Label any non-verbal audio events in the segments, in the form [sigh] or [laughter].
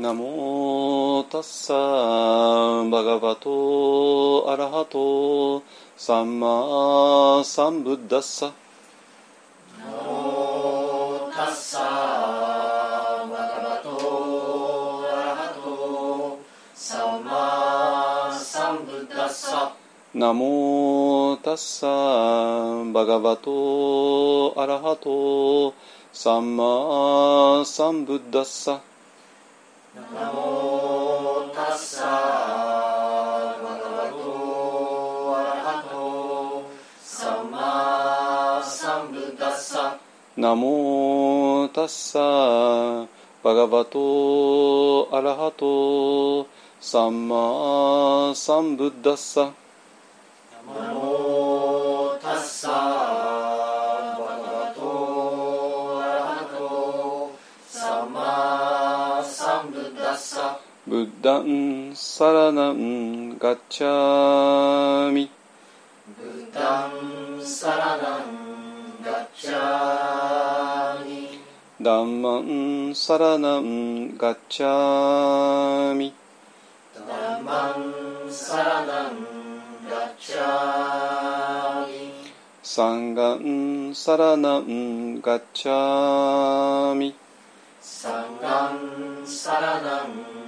ナモタッサバガバトアラハトサンマサンブッダッサナモタッサバガバトアラハトサンマサンブッダッサナモタッサバガバトアラハトサンマサンブッダッサナモタッサバガバトアラハトサンマサンブッダッサナモブッダンサラナンガッチャミ。ブッダンサラナンガッチャミ。ダンマンサラナンガッチャミ。ダンマンサラナンガッチャミ。サンガンサラナンガッチャミ。サンガンサラナン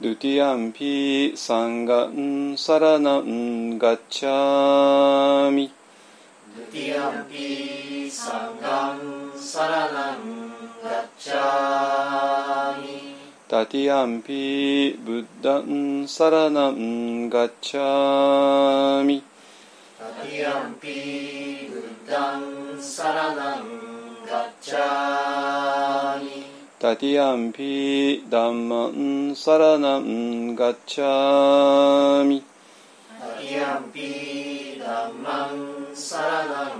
ドゥティアンピサンガンサラナンガッチャミドゥティアンピサンガンピサラナンガッチャミタティアンピブッダンサラナンガッチャミタティアンピブッダンサラナンガッチャミタティアンピダンマンサラナンガッチャミタティアンピダンマンサラナン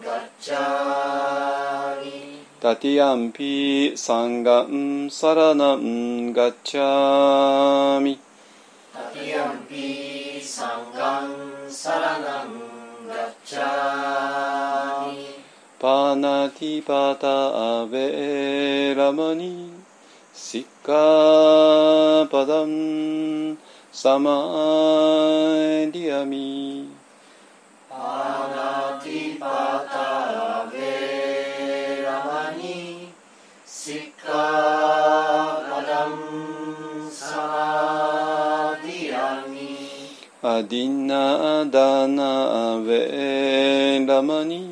ガッチャミタティアンピサンガンサラナンガッチャミタティアンピサンガンサラナンガッチャミパナティパタアベラマニシッカパダンサマリアミパナティパタベラマニシッカパダンサマディアミアディナダナベラマニ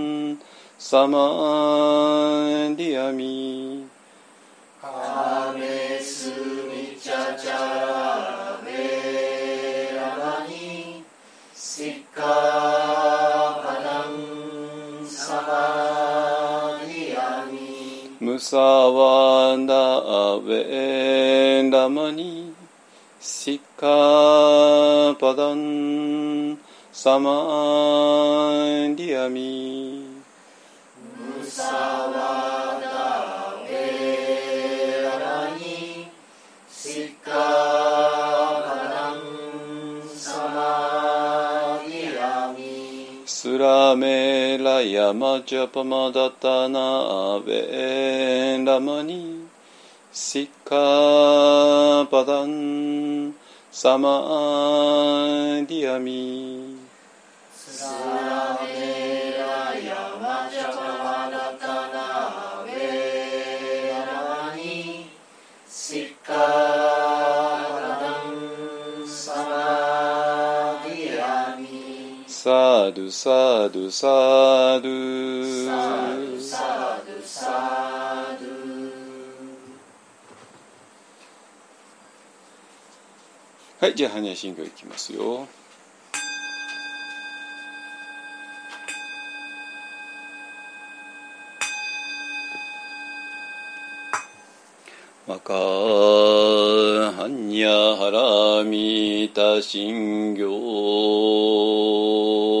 ミアディナダナベラマンディアミカメスミチャチャラベラマニシッカパダンサマリアメスミチャチャラベラマニシッカパダンサマディアミムサワダベラマニシッカパダンサマリアミメラヤマジャパマダタナベラマニシッカパダンサマディアミドサドサドはいじゃあ般若心経いきますよ。かはんにゃはらみたしんぎょう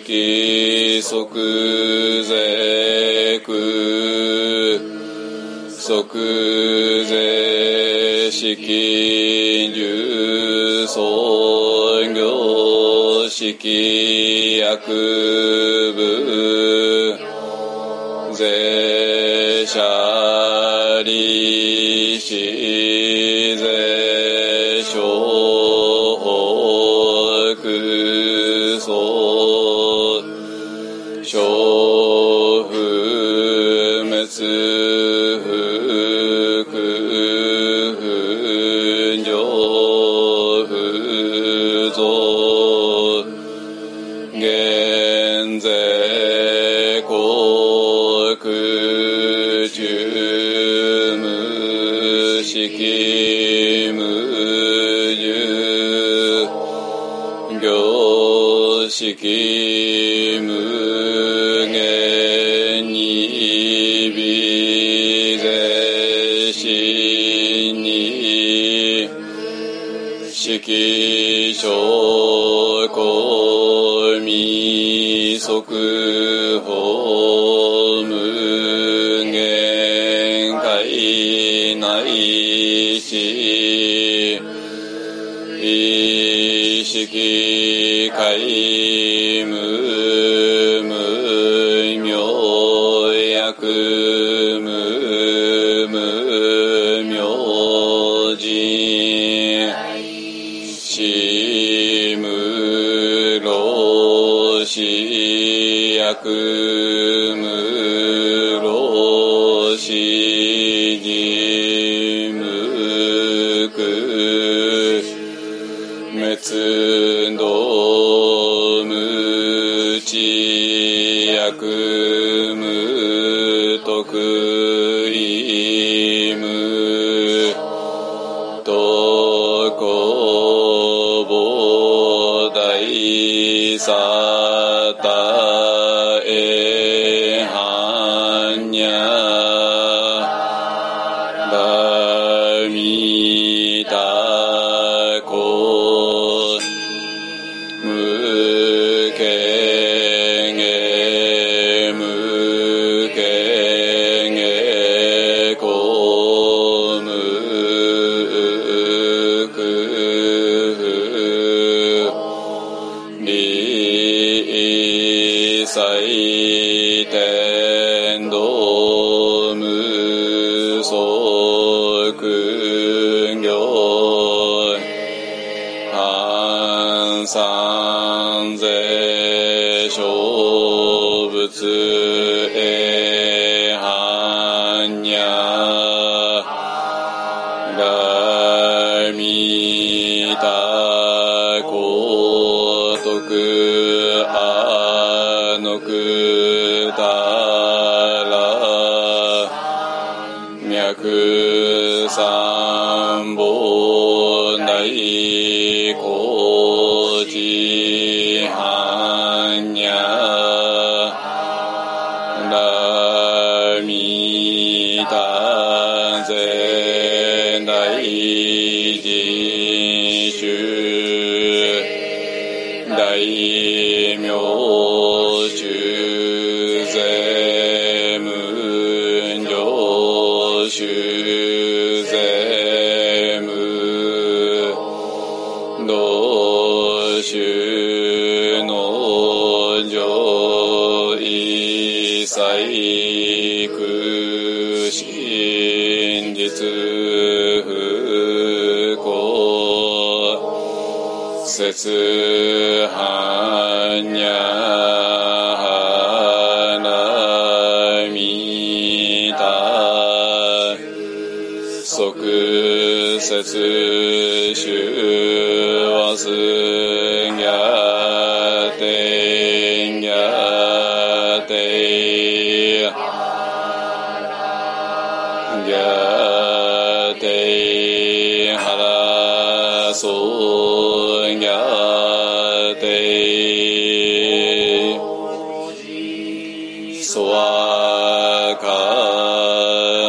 時即税空即税式流創業式薬部。税者利子税法北識無住行式無限に微絶心に識小公民くそうぎゃてそわか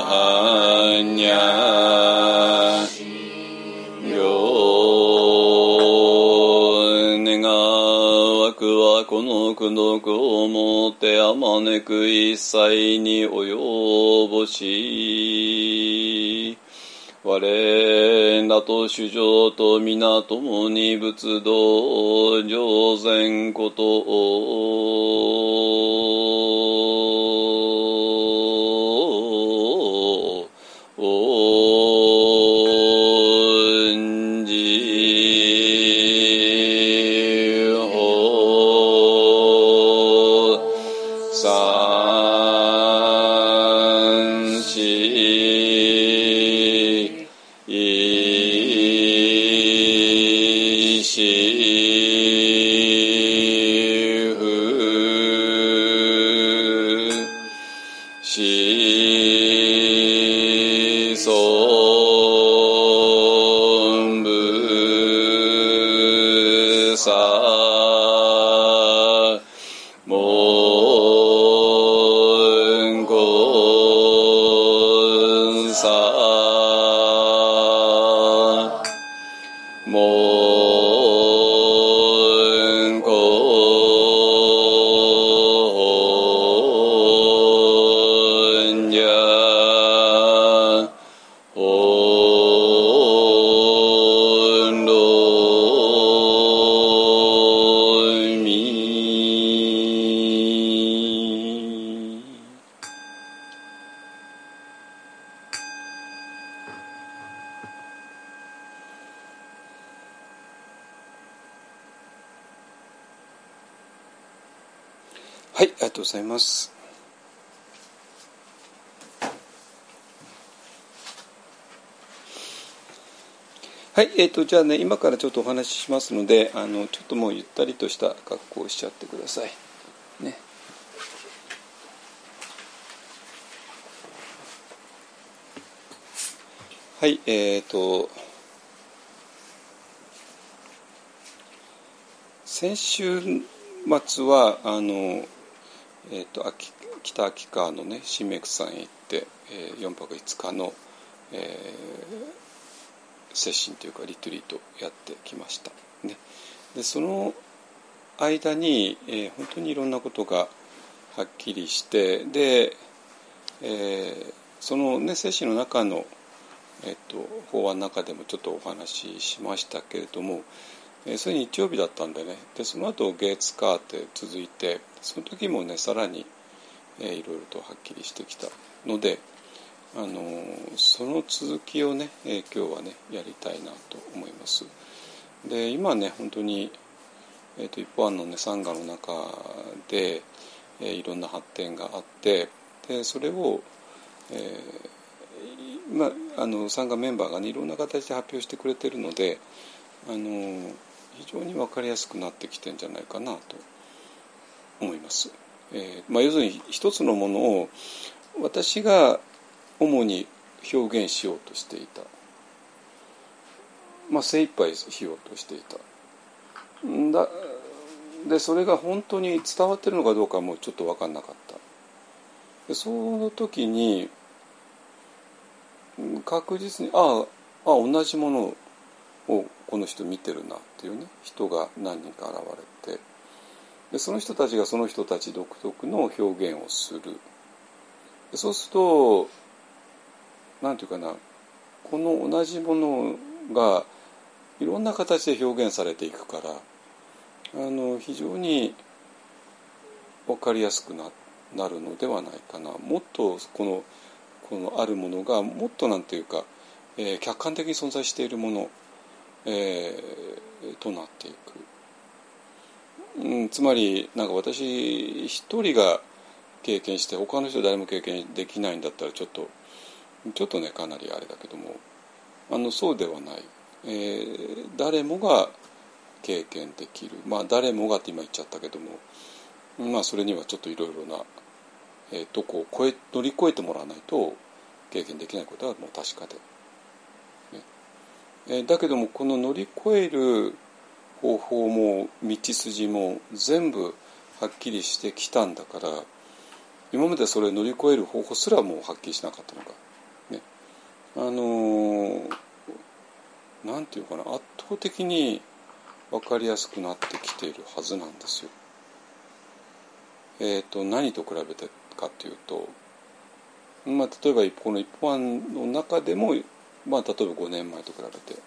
はにゃよ願わくはこの苦毒をもってあまねく一切に及ぼし我らと主情と皆共に仏道上善ことえっ、と、じゃあね、今からちょっとお話ししますので、あの、ちょっともうゆったりとした格好をしちゃってください。ね。はい、えっ、と、先週末はあの、えー、と秋北秋川のね新メクさんへ行って、えー、4泊5日の、えー、セッションというかリトリートやってきました、ね、でその間に、えー本当にいろんなことがはっきりしてで、えーそのねセッシンの中の、えー、と法案の中でもちょっとお話ししましたけれどもえーそれ日曜日だったんでね。でその後月火って続いてその時もねさらに、えーいろいろとはっきりしてきたので、あのその続きをね、え今日はねやりたいなと思います。で今ね本当に、えー、と一方案のねサンガの中で、えいろんな発展があってでそれを、えーまあ、あの参加メンバーがねいろんな形で発表してくれてるのであの非常に分かりやすくなってきてんじゃないかなと思います。えーまあ、要するに一つのものを私が主に表現しようとしていた、まあ、精一杯しようとしていた。だでそれが本当に伝わってるのかどうかもちょっと分かんなかった。でその時に確実にあああ同じものをこの人見てるなっていうね人が何人か現れて。でその人たちがその人たち独特の表現をする。そうするとなんていうかなこの同じものがいろんな形で表現されていくからあの非常に分かりやすくななるのではないかなもっとこのこのあるものがもっとなんていうか、えー、客観的に存在しているもの、えー、となっていく。うん、つまりなんか私一人が経験して他の人誰も経験できないんだったらちょっとちょっとねかなりあれだけども。あのそうではない、えー、誰もが経験できる。まあ誰もがって今言っちゃったけども。まあそれにはちょっといろいろな、えー、とこを越え乗り越えてもらわないと経験できないことはもう確かで、ね。えー、だけどもこの乗り越える方法も道筋も全部はっきりしてきたんだから今までそれ乗り越える方法すらもうはっきりしなかったのがねあのー、なんていうかな圧倒的に分かりやすくなってきているはずなんですよ。えーと、何と比べてかっていうと、まあ、例えばこの一般の中でも、まあ、例えば5年前と比べて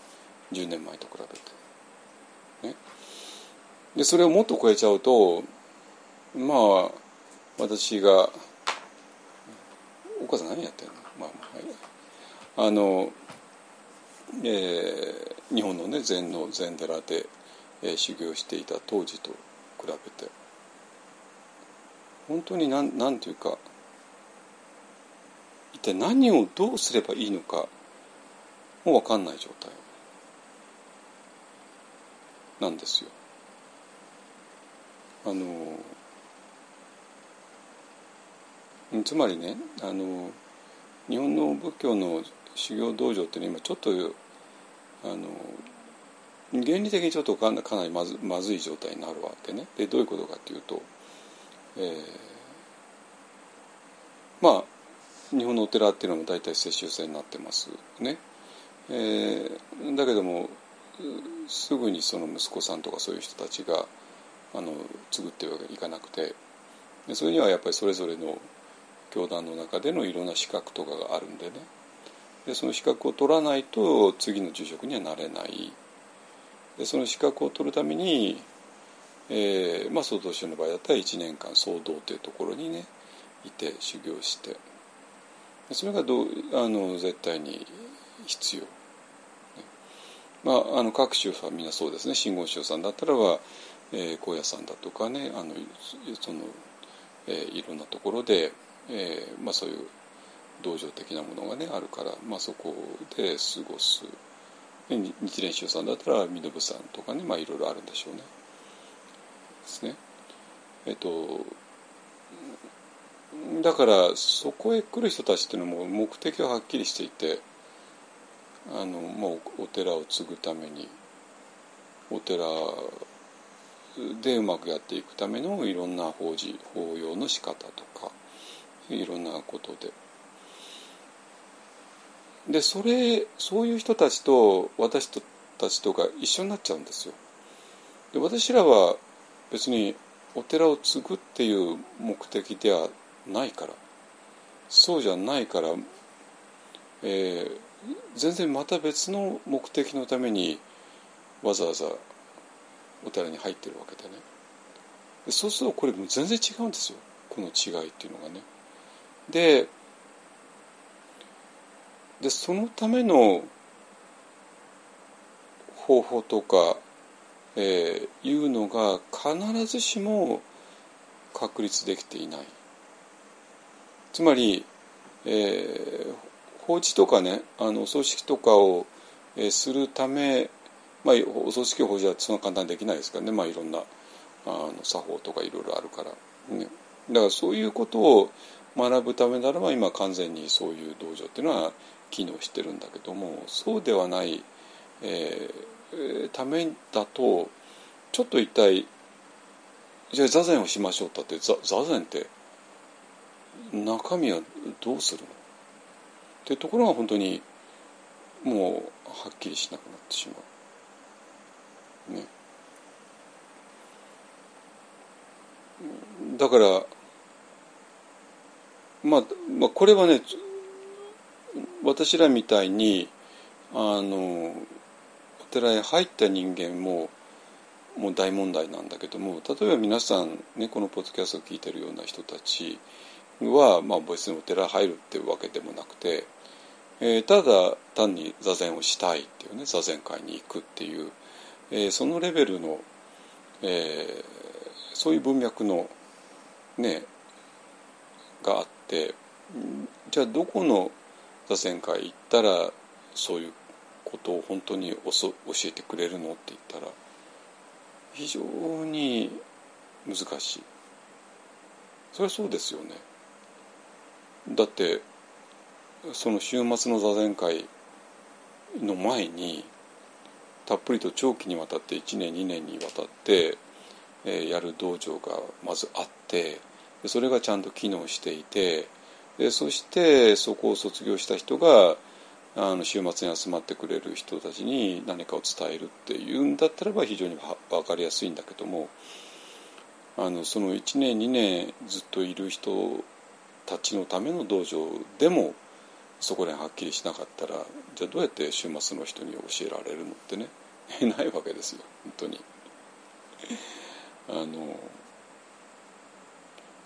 10年前と比べてね、でそれをもっと超えちゃうとまあ私がお母さん何やってんの？まあまあ、はい、あの、えー、日本のね禅の禅寺で、えー、修行していた当時と比べて本当になんなんていうか一体何をどうすればいいのかもう分かんない状態なんですよ。あのつまりねあの日本の仏教の修行道場っていうのは今ちょっとあの原理的にちょっとかなりまずまずい状態になるわけね。でどういうことかっていうと、えー、まあ日本のお寺っていうのも大体接収制になってますね。えー、だけどもすぐにその息子さんとかそういう人たちがあの継ぐっていうわけにいかなくてそれにはやっぱりそれぞれの教団の中でのいろんな資格とかがあるんでねでその資格を取らないと次の住職にはなれない。でその資格を取るために、えーまあ、総統宗の場合だったら1年間総道というところにねいて修行して。それがどうあの絶対に必要。まあ、あの各宗はみんなそうですね。真言宗さんだったらば、えー、高野山だとかねあのその、えー、いろんなところで、えーまあ、そういう道場的なものがねあるから、まあ、そこで過ごす日蓮宗さんだったら身延さんとかね、まあ、いろいろあるんでしょうね。ですね。えっとだからそこへ来る人たちっていうのも目的ははっきりしていてあのもうお寺を継ぐためにお寺でうまくやっていくためのいろんな法事法要の仕方とかいろんなことで。でそれそういう人たちと私たちとが一緒になっちゃうんですよ。で私らは別にお寺を継ぐっていう目的ではないから。そうじゃないから、えー、全然また別の目的のためにわざわざお寺に入ってるわけでね。そうするとこれ全然違うんですよ。この違いっていうのがね。ででそのための方法とか、えー、いうのが必ずしも確立できていない。つまり、えー、法事とかねあのお葬式とかを、えー、するため、まあ、お葬式法事はそんな簡単にできないですからね、まあ、いろんなあの作法とかいろいろあるから、ね、だからそういうことを学ぶためならば今完全にそういう道場っていうのは機能してるんだけどもそうではない、えー、ためだとちょっと一体じゃあ座禅をしましょうったって座座禅って中身はどうするの？っていうところが本当にもうはっきりしなくなってしまう。ね。だから、まあ、まあこれはね私らみたいにあのお寺へ入った人間ももう大問題なんだけども例えば皆さん、ね、このポッドキャストを聞いてるような人たちは、まあ、別にお寺入るっていうわけでもなくて、えーただ単に座禅をしたいっていうね座禅会に行くっていう、えーそのレベルの、えーそういう文脈のねがあってじゃあどこの座禅会行ったらそういうことを本当に教えてくれるのって言ったら非常に難しい。それはそうですよね。だってその週末の座禅会の前にたっぷりと長期にわたって1年2年にわたって、えーやる道場がまずあってそれがちゃんと機能していてでそしてそこを卒業した人があの週末に集まってくれる人たちに何かを伝えるっていうんだったらば非常に分かりやすいんだけどもあのその1年2年ずっといる人たちのための道場でもそこら辺はっきりしなかったらじゃあどうやって週末の人に教えられるのってね [laughs] ないわけですよ本当に。あの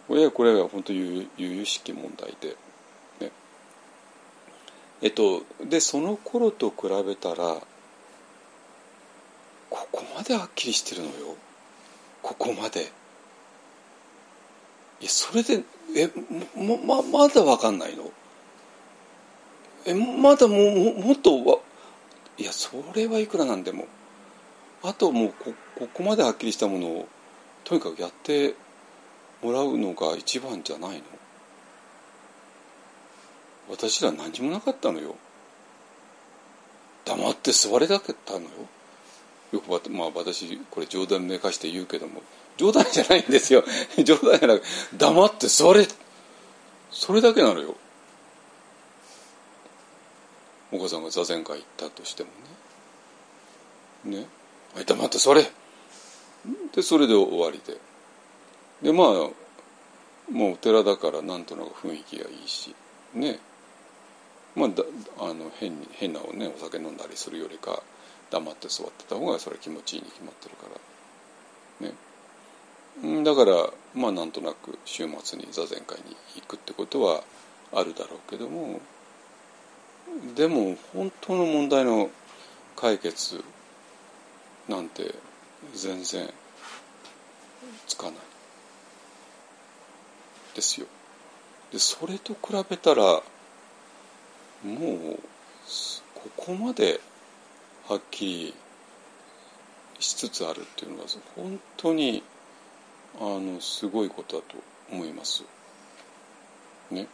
これはこれは本当に由々しき問題で、ね、えっとでその頃と比べたらここまではっきりしてるのよ。ここまで。いやそれでえもままだわかんないの？えまだもうももっとわいやそれはいくらなんでも。あともうこここまではっきりしたものをとにかくやってもらうのが一番じゃないの？私ら何もなかったのよ。黙って座れだけたのよ。よくまあ私これ冗談めかして言うけども。冗談じゃないんですよ。[laughs] 冗談じゃなく黙って座れ。それだけなのよ。お母さんが座禅会行ったとしてもね。ね。はい黙って座れ。でそれで終わりで。でまあもうお寺だからなんとなく雰囲気がいいしね。まあだあの変に変なねお酒飲んだりするよりか黙って座ってた方がそれ気持ちいいに決まってるから。ね。だからまあなんとなく週末に座禅会に行くってことはあるだろうけどもでも本当の問題の解決なんて全然つかない。ですよ。でそれと比べたらもうここまではっきりしつつあるっていうのは本当にあのすごいことだと思います。ね、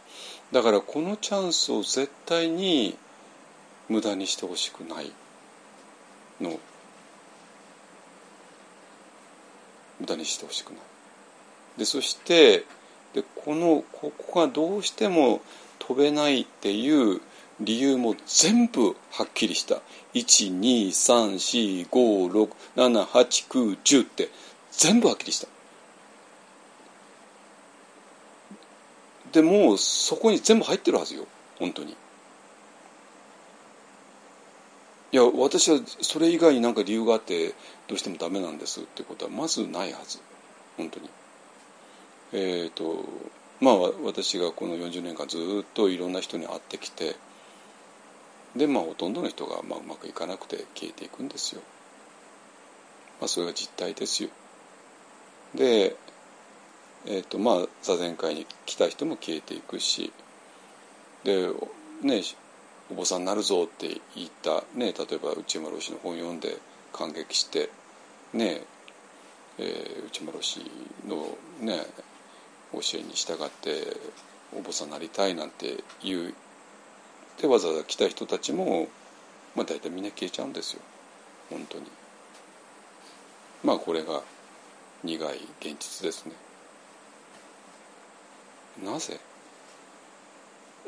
だからこのチャンスを絶対に無駄にしてほしくない。の無駄にしてほしくない。でそしてでこのここがどうしても飛べないっていう理由も全部はっきりした。12345678910って全部はっきりした。でもうそこに全部入ってるはずよ。本当に。いや私はそれ以外に何か理由があってどうしてもダメなんですってことはまずないはず。本当に。えっ、とまあ私がこの40年間ずっといろんな人に会ってきてでまあほとんどの人がまあうまくいかなくて消えていくんですよ。まあそれが実態ですよ。でえーとまあ、座禅会に来た人も消えていくしで、ね、お坊さんになるぞって言った、ね、例えば内村氏の本読んで感激して、ねえー内村氏の、ね、教えに従ってお坊さんになりたいなんて言うでわざわざ来た人たちも、まあ、大体みんな消えちゃうんですよ本当に。まあこれが苦い現実ですね。なぜ？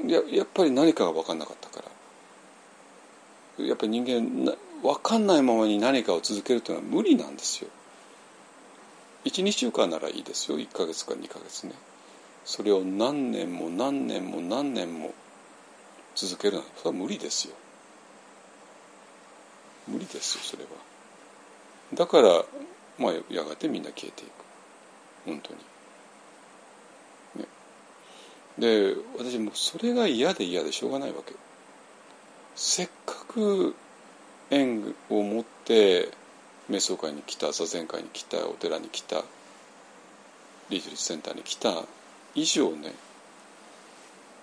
ややっぱり何かが分かんなかったからやっぱり人間な分かんないままに何かを続けるというのは無理なんですよ12週間ならいいですよ。1ヶ月か2ヶ月ね。それを何年も何年も何年も続けるのはそれは無理ですよ。無理ですよそれは。だからまあやがてみんな消えていく。本当に。ね。で私もそれが嫌で嫌でしょうがないわけ。せっかく縁を持って瞑想会に来た座禅会に来たお寺に来たリートリートセンターに来た以上ね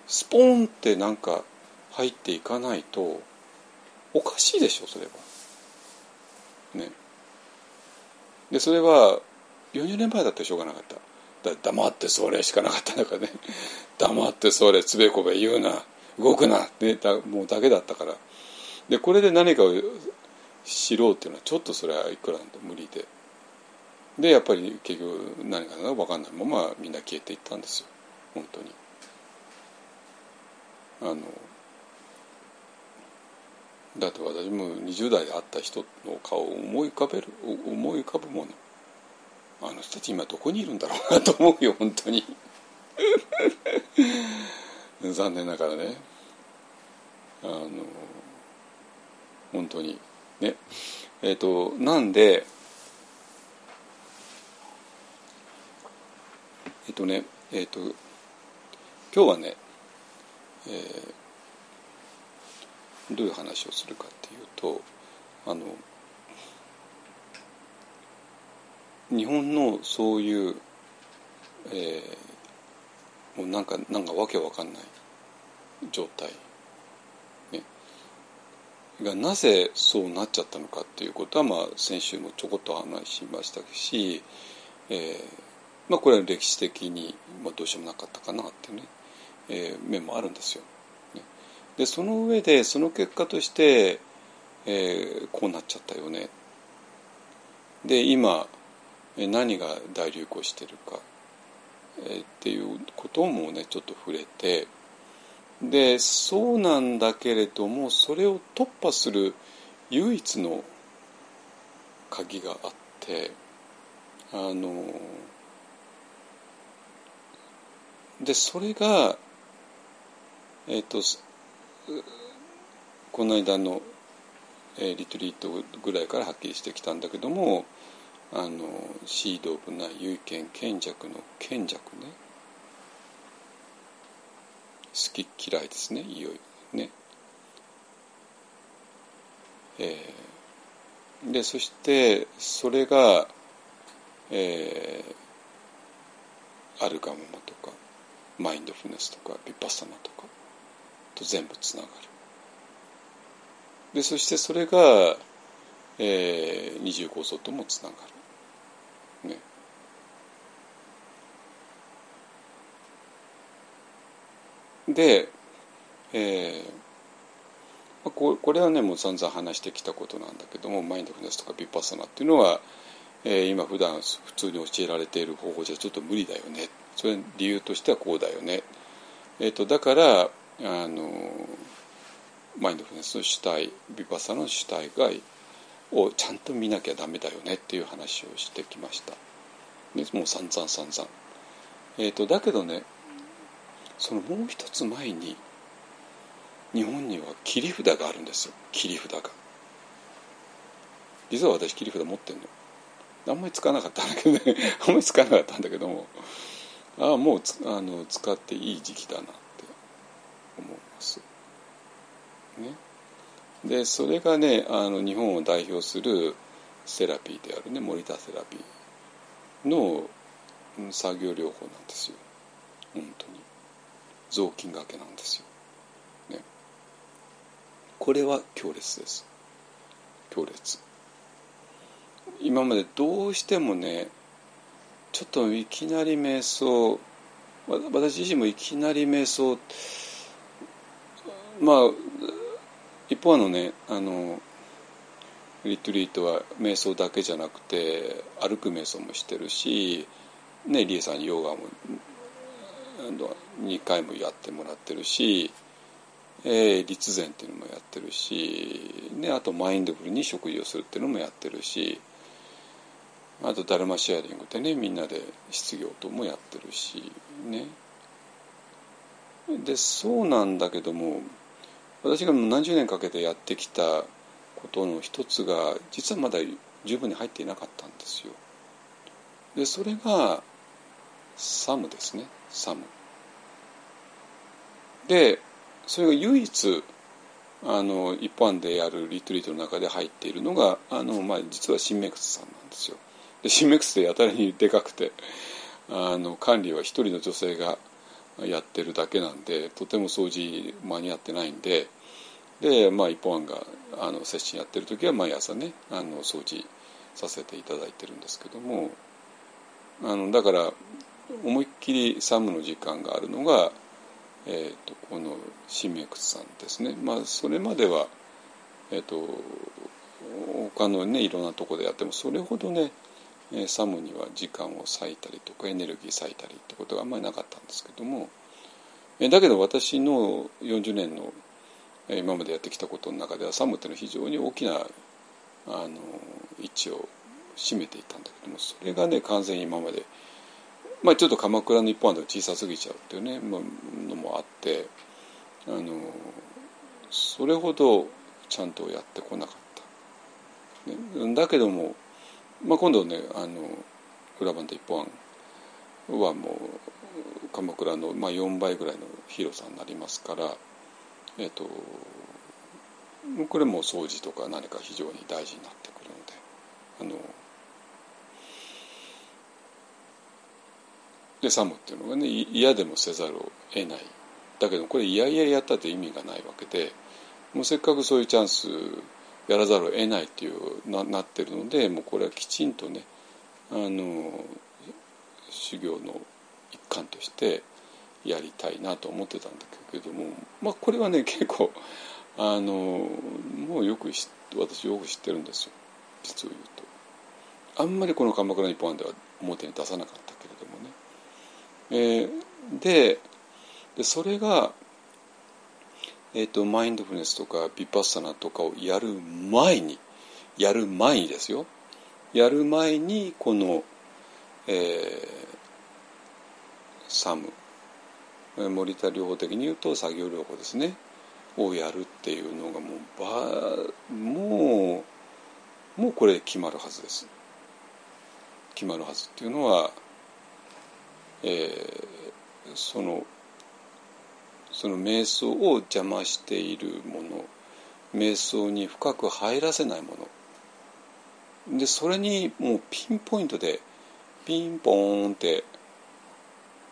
スポンってなんか入っていかないとおかしいでしょそれは。ね。でそれは40年前だってしょうがなかった。だ黙ってそれしかなかったんだからね [laughs] 黙ってそれつべこべ言うな動くなってもうだけだったからでこれで何かを知ろうっていうのはちょっとそれはいくらなんと無理で。でやっぱり結局何かが分かんないままみんな消えていったんですよ。本当に。あのだって私も20代で会った人の顔を思い浮かべる思い浮かぶもの。あの人たち今どこにいるんだろうなと思うよ本当に。[laughs] 残念ながらね。あの本当に。ね。えっ、ー、となんでえっ、ー、とねえっ、ー、と今日はね、えー、どういう話をするかっていうとあの日本のそういう、えー、もうなんかなんかわけわかんない状態。がなぜそうなっちゃったのかっていうことは、まあ、先週もちょこっと話しましたし、えーまあ、これは歴史的に、まあ、どうしようもなかったかなってね、えー、面もあるんですよ。でその上でその結果として、えー、こうなっちゃったよね。で今何が大流行してるか、えー、っていうこともねちょっと触れて。でそうなんだけれどもそれを突破する唯一の鍵があってあのでそれがえっ、ー、とこの間の、えー、リトリートぐらいからはっきりしてきたんだけどもあのシード・オブ・ナイ唯権賢弱の賢弱ね。好き嫌いですねいよいよね。えー、でそしてそれが、えー、あるがままとかマインドフルネスとかヴィパッサナとかと全部つながる。でそしてそれが、えー、二重構造ともつながる。で、えー、ここれはねもう散々話してきたことなんだけどもマインドフルネスとかビッパサナっていうのは、えー、今普段普通に教えられている方法じゃちょっと無理だよねそれ理由としてはこうだよね、えーと、だからあのマインドフルネスの主体ビパッサナの主体がをちゃんと見なきゃダメだよねっていう話をしてきました。でもう散々散々。えーとだけどねそのもう一つ前に日本には切り札があるんですよ。切り札が。実は私切り札持ってんの。あんまり使わなかったんだけどね。[laughs] あんまり使わなかったんだけども。ああもうあの使っていい時期だなって思います。ね。でそれがねあの日本を代表するセラピーであるね森田セラピーの作業療法なんですよ。本当に。雑巾がけなんですよ、ね、これは強烈です。強烈。今までどうしてもねちょっといきなり瞑想私自身もいきなり瞑想まあ一方のねあのリトリートは瞑想だけじゃなくて歩く瞑想もしてるしねリエさんヨガも2回もやってもらってるし、えー、立前っていうのもやってるし、ね、あとマインドフルに食事をするっていうのもやってるしあとダルマシェアリングでねみんなで失業ともやってるしねでそうなんだけども私が何十年かけてやってきたことの一つが実はまだ十分に入っていなかったんですよ。でそれがサムですねサム。でそれが唯一あの一般でやるリトリートの中で入っているのがあの、まあ、実は新メクスさんなんですよ。で新メクスでやたらにでかくてあの管理は一人の女性がやってるだけなんでとても掃除間に合ってないんでで、まあ、一本案があの接心やってる時は毎朝ねあの掃除させていただいてるんですけどもあのだから思いっきりサムの時間があるのが、えーと、この新明窟さんですね。まあ、それまでは、えーと、他のねいろんなとこでやってもそれほどねサムには時間を割いたりとかエネルギー割いたりってことがあんまりなかったんですけどもだけど私の40年の今までやってきたことの中ではサムっていうのは非常に大きなあの位置を占めていたんだけどもそれがね完全に今まで、まあ、ちょっと鎌倉の一本で小さすぎちゃうっていうね、まあ、のもあってあのそれほどちゃんとやってこなかった。ね、だけどもまあ、今度ねあの裏番で一本はもう鎌倉の、まあ、4倍ぐらいの広さになりますから、えっと、これも掃除とか何か非常に大事になってくるのであのでサムっていうのがね嫌でもせざるを得ないだけどこれ嫌々やったって意味がないわけでもうせっかくそういうチャンスやらざるを得ないっていうななってるのでもうこれはきちんとねあの修行の一環としてやりたいなと思ってたんだけどもまあこれはね結構あのもうよく私よく知ってるんですよ実を言うと。あんまりこの「鎌倉日本案」では表に出さなかった。えー、ででそれがえーと、マインドフルネスとかビパッサナとかをやる前にやる前にですよ。やる前にこの、えー、サム森田療法的に言うと作業療法ですね。をやるっていうのがもうばもうもうこれ決まるはずです。決まるはずっていうのは、えー、そのその瞑想を邪魔しているもの瞑想に深く入らせないもの。でそれにもうピンポイントでピンポーンって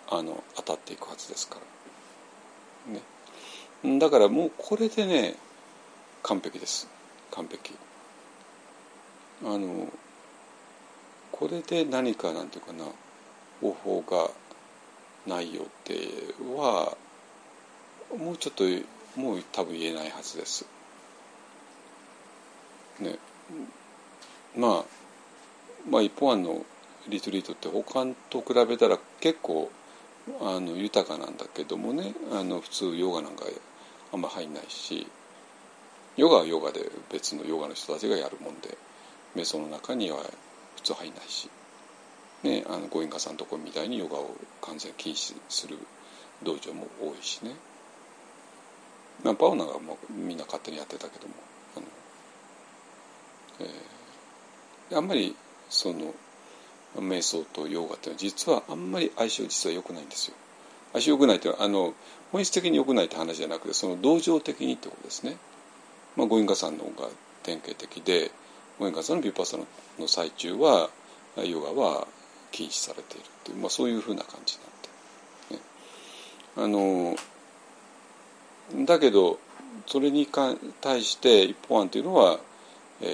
あの当たっていくはずですから、ね、だからもうこれでね完璧です。完璧。あのこれで何かなんていうかな。方法がないよってはもうちょっともう多分言えないはずです。ね、まあまあ一方案のリトリートって他と比べたら結構あの豊かなんだけどもね。あの普通ヨガなんかあんま入んないし。ヨガはヨガで別のヨガの人たちがやるもんで。瞑想の中には普通入んないし、ね、あのご縁家さんのとこみたいにヨガを完全禁止する道場も多いしね。まあ、パオナがもうみんな勝手にやってたけどもあの、えー、あんまりその瞑想とヨガっていうのは実はあんまり相性実は良くないんですよ。相性良くないっていうのはあの本質的に良くないって話じゃなくてその同情的にってことですね。まあ、ゴインガさんの方が典型的でゴインガさんのビューパーサの最中はヨガは禁止されているっていう、まあ、そういうふうな感じになって、ね、あのだけどそれに対して一方案というのは、え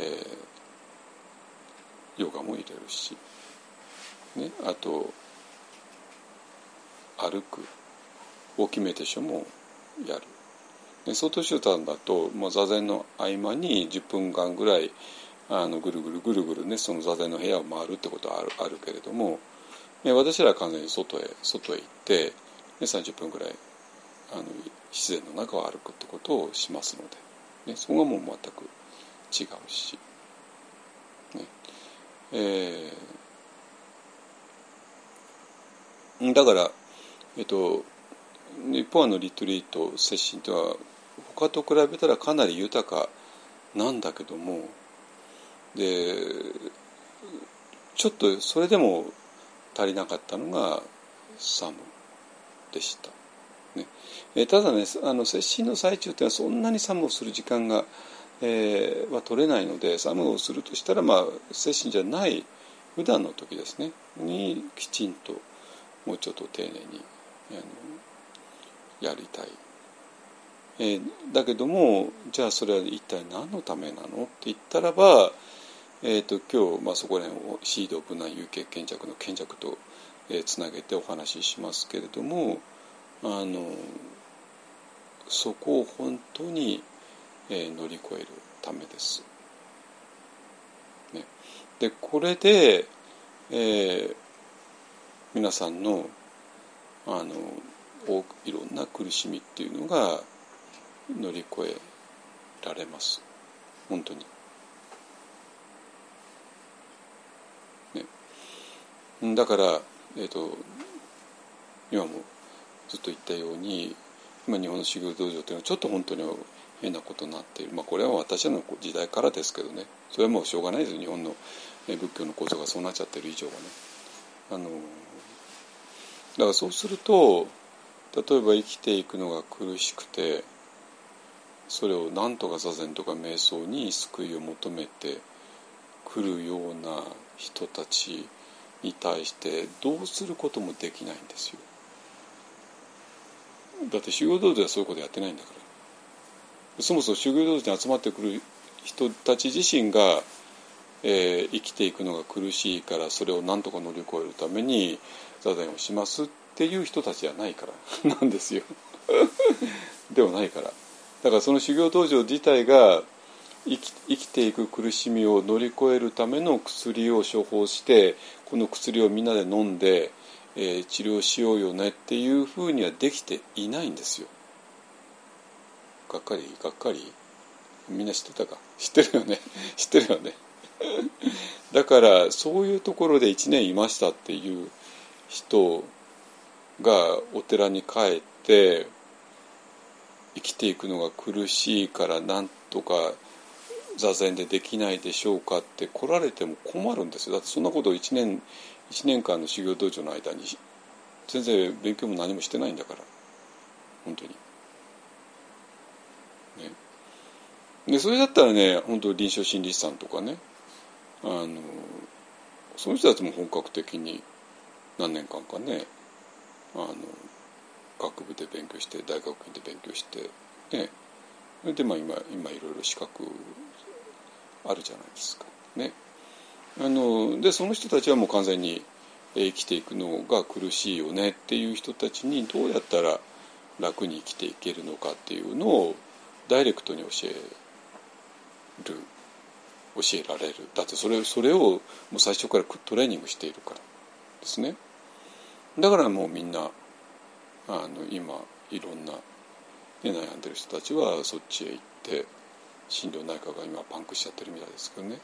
ー、ヨガも入れるし、ね、あと歩く。大きめでしょもやる。ね、外集団だともう座禅の合間に10分間ぐらいあのぐるぐるぐるぐるねその座禅の部屋を回るってことはあるあるけれども、ね、私らは完全に外へ外へ行って、ね、30分ぐらいあの自然の中を歩くってことをしますので、ね、そこがもう全く違うし、ねえー、だからえっと一方のリトリート接心とは他と比べたらかなり豊かなんだけどもでちょっとそれでも足りなかったのがサムでした。ね、えただねあの接心の最中っていうのはそんなにサムをする時間が、えー、は取れないのでサムをするとしたらまあ接心じゃない普段の時ですねにきちんともうちょっと丁寧にあのやりたい。えー、だけどもじゃあそれは一体何のためなの？って言ったらば、えーと、今日、まあ、そこら辺をシード無難有形賢弱の賢弱と、えー、つなげてお話ししますけれどもあのそこを本当に、えー、乗り越えるためです。ね、でこれで、えー、皆さんのあのいろんな苦しみっていうのが乗り越えられます本当に。だから、えーと、今もずっと言ったように今日本の修行道場っていうのはちょっと本当に変なことになっている、まあ、これは私の時代からですけどね。それはもうしょうがないです日本の仏教の構造がそうなっちゃってる以上はね。あのだからそうすると例えば生きていくのが苦しくてそれを何とか座禅とか瞑想に救いを求めてくるような人たちに対してどうすることもできないんですよ。だって修行道場ではそういうことやってないんだから。そもそも修行道場に集まってくる人たち自身が、えー、生きていくのが苦しいからそれを何とか乗り越えるために座禅をしますっていう人たちじゃないから。[laughs] なんですよ。[laughs] ではないから。だからその修行道場自体が生き生きていく苦しみを乗り越えるための薬を処方してこの薬をみんなで飲んで、えー、治療しようよねっていうふうにはできていないんですよ。がっかりがっかり？みんな知ってたか？知ってるよね？[laughs] 知ってるよね？[laughs] だからそういうところで1年いましたっていう人がお寺に帰って生きていくのが苦しいからなんとか座禅でできないでしょうかって来られても困るんですよ。だってそんなことを1年 ,1 年間の修行道場の間に全然勉強も何もしてないんだから。本当に。ね、でそれだったらね本当臨床心理士さんとかねあのその人たちも本格的に何年間かねあの学部で勉強して大学院で勉強してね。でまあ今今いろいろ資格あるじゃないですか。ね。あのでその人たちはもう完全に生きていくのが苦しいよねっていう人たちにどうやったら楽に生きていけるのかっていうのをダイレクトに教える教えられる。だってそれそれをもう最初からトレーニングしているからですね。だからもうみんなあの今いろんな、ね、悩んでる人たちはそっちへ行って心療内科が今パンクしちゃってるみたいですけどね。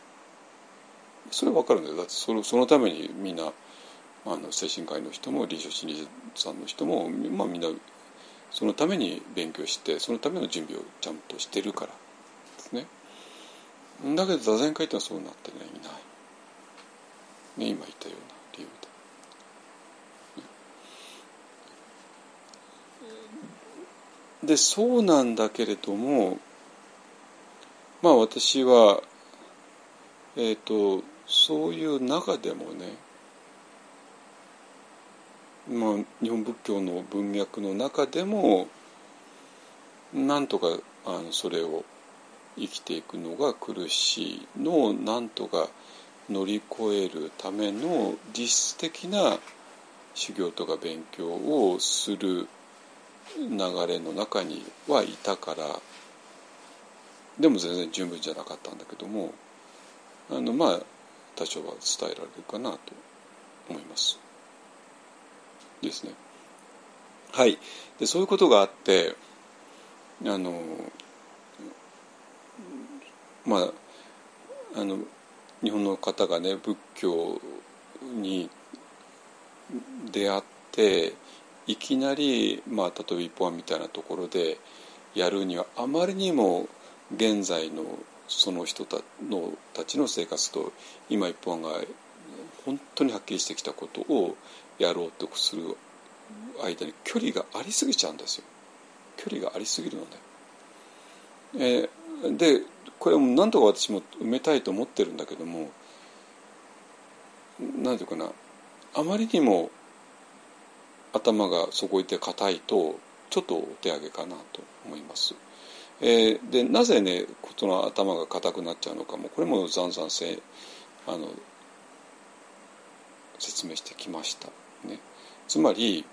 それは分かるんだよ。だってそのそのためにみんなあの精神科医の人も臨床心理士さんの人も、まあ、みんなそのために勉強してそのための準備をちゃんとしてるからですね。だけど座禅会ってのはそうなってねい。ない、ね、今言ったような理由で。でそうなんだけれどもまあ私はえっ、ー、とそういう中でもねまあ日本仏教の文脈の中でもなんとかあのそれを生きていくのが苦しいのをなんとか乗り越えるための実質的な修行とか勉強をする流れの中にはいたからでも全然十分じゃなかったんだけどもあのまあ多少は伝えられるかなと思います。ですね。はいでそういうことがあってあのまああの日本の方がね仏教に出会っていきなり、まあ、例えば一本みたいなところでやるにはあまりにも現在のその人たのたちの生活と今一本が本当にはっきりしてきたことをやろうとする間に距離がありすぎちゃうんですよ距離がありすぎるので、えー、でこれも何とか私も埋めたいと思ってるんだけども何ていうかなあまりにも頭がそこいて硬いとちょっとお手上げかなと思います。えー、でなぜねその頭が硬くなっちゃうのかもこれもざんざんせあの説明してきました。ね、つまり、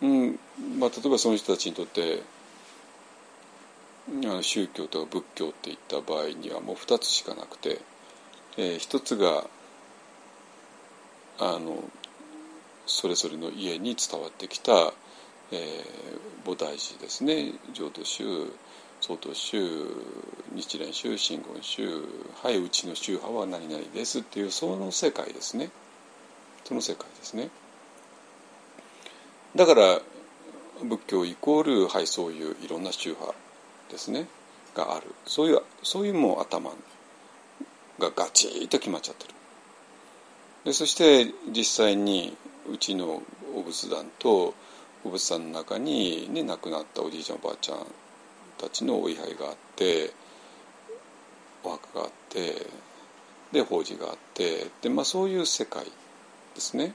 うんまあ、例えばその人たちにとってあの宗教とか仏教っていった場合にはもう2つしかなくて、えー、1つがあのそれぞれの家に伝わってきたえー、菩提寺ですね。浄土宗曹洞宗日蓮宗真言宗はいうちの宗派は何々ですっていうその世界ですね。その世界ですね。だから仏教イコールはいそういういろんな宗派ですね。がある。そういうそういうもう頭がガチッと決まっちゃってる。でそして実際にうちのお仏壇とお仏さんの中に、ね、亡くなったおじいちゃんおばあちゃんたちのお位牌があってお墓があってで法事があってで、まあ、そういう世界ですね。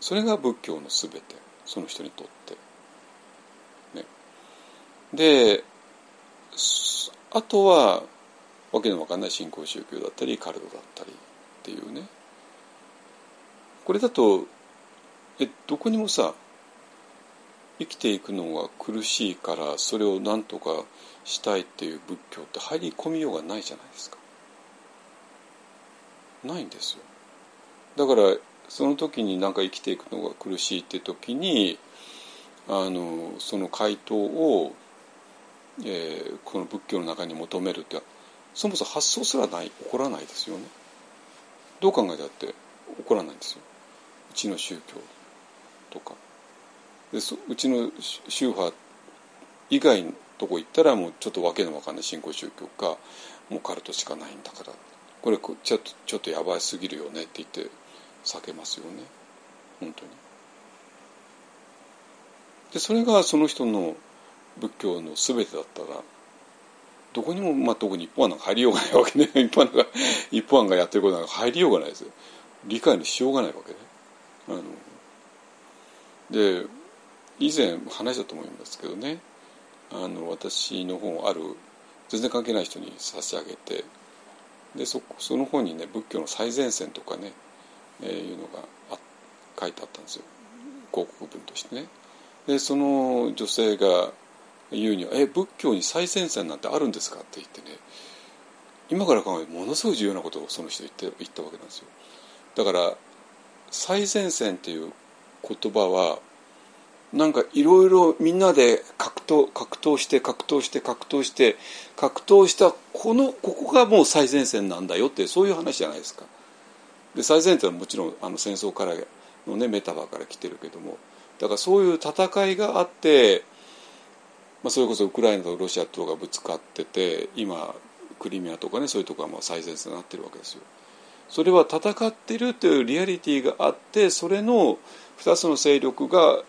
それが仏教の全てその人にとって。ね、であとはわけのわかんない新興宗教だったりカルトだったりっていうね。これだとえどこにもさ生きていくのが苦しいからそれを何とかしたいっていう仏教って入り込みようがないじゃないですか。ないんですよ。だからその時になんか生きていくのが苦しいって時にあのその回答を、えー、この仏教の中に求めるってそもそも発想すらない起こらないですよね。どう考えたって起こらないんですよ。うちの宗教とか。でそうちの宗派以外のとこ行ったらもうちょっとわけのわかんない新興宗教かもうカルトしかないんだからこれちょっとちょっとやばいすぎるよねって言って避けますよね本当に。でそれがその人の仏教の全てだったらどこにも、まあ、特に一方案なんか入りようがないわけね [laughs] 一方案が一方案がやってることなんか入りようがないですよ理解のしようがないわけね。あので以前話したと思いますけどねあの私の本をある全然関係ない人に差し上げてでそその本にね仏教の最前線とかね、えー、いうのがあ書いてあったんですよ広告文としてね。でその女性が言うには「え仏教に最前線なんてあるんですか?」って言ってね今から考えてものすごい重要なことをその人言って言ったわけなんですよ。だから最前線っていう言葉はなんかいろいろみんなで格闘格闘して格闘して格闘して格闘したこのここがもう最前線なんだよってそういう話じゃないですか。で最前線はもちろんあの戦争からのねメタバーから来てるけどもだからそういう戦いがあって、まあ、それこそウクライナとロシアとがぶつかってて今クリミアとかねそういうとこがまあ最前線になってるわけですよ。それは戦ってるというリアリティがあってそれの2つの勢力が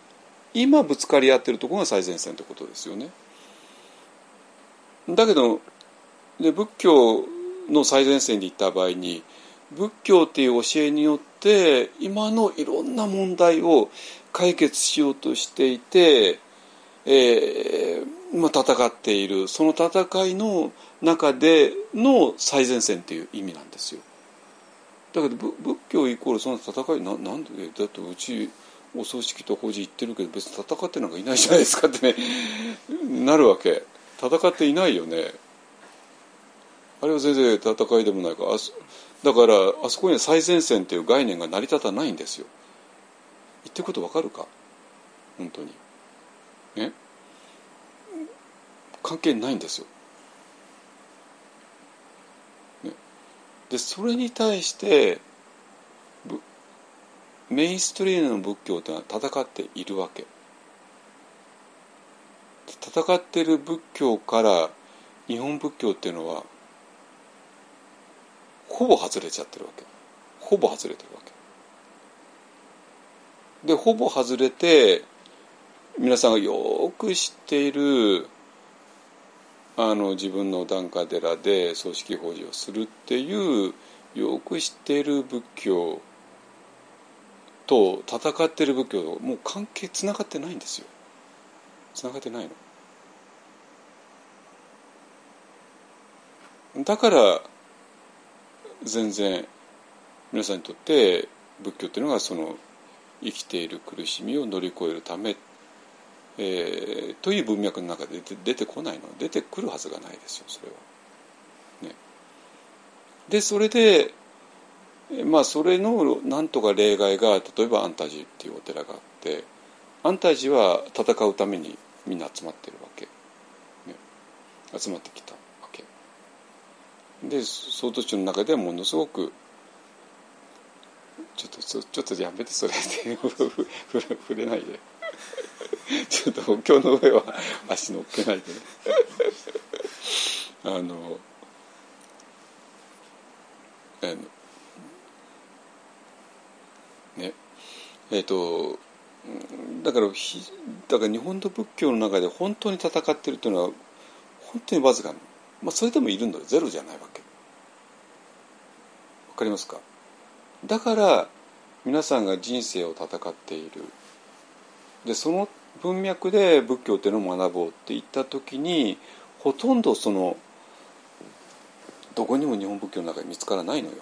今ぶつかり合ってるところが最前線ってことですよね。だけどで仏教の最前線で行った場合に仏教っていう教えによって今のいろんな問題を解決しようとしていて、えーまあ、戦っているその戦いの中での最前線っていう意味なんですよ。だけど仏教イコールその戦いななんで？だってうちお葬式と法事言ってるけど別に戦ってなんかいないじゃないですかってねなるわけ。戦っていないよね。あれは全然戦いでもないか。らだからあそこには最前線っていう概念が成り立たないんですよ。言ってることわかるか？本当に。ね？関係ないんですよ、ね、でそれに対してメインストリームの仏教というのは戦っているわけ。戦っている仏教から日本仏教っていうのはほぼ外れちゃってるわけ。ほぼ外れてるわけ。でほぼ外れて皆さんがよく知っているあの自分の檀家寺で葬式法事をするっていうよく知っている仏教と戦っている仏教もう関係つながってないんですよ。つながってないの。だから全然皆さんにとって仏教っていうのがその生きている苦しみを乗り越えるため、えー、という文脈の中で出てこないの。出てくるはずがないですよそれは。ね、でそれでまあそれのなんとか例外が例えば安泰寺っていうお寺があって安泰寺は戦うためにみんな集まってるわけ、ね、集まってきたわけ。で総統地の中ではものすごくちょっとちょっとやめてそれ。って触れないで。ちょっと今日の上は足乗っけないで。あのあのねえっ、ー、とだからだから日本の仏教の中で本当に戦ってるっていうのは本当にわずかまあそれでもいるんだよゼロじゃないわけ。わかりますか？だから皆さんが人生を戦っている。でその文脈で仏教っていうのを学ぼうって言った時にほとんどそのどこにも日本仏教の中に見つからないのよ。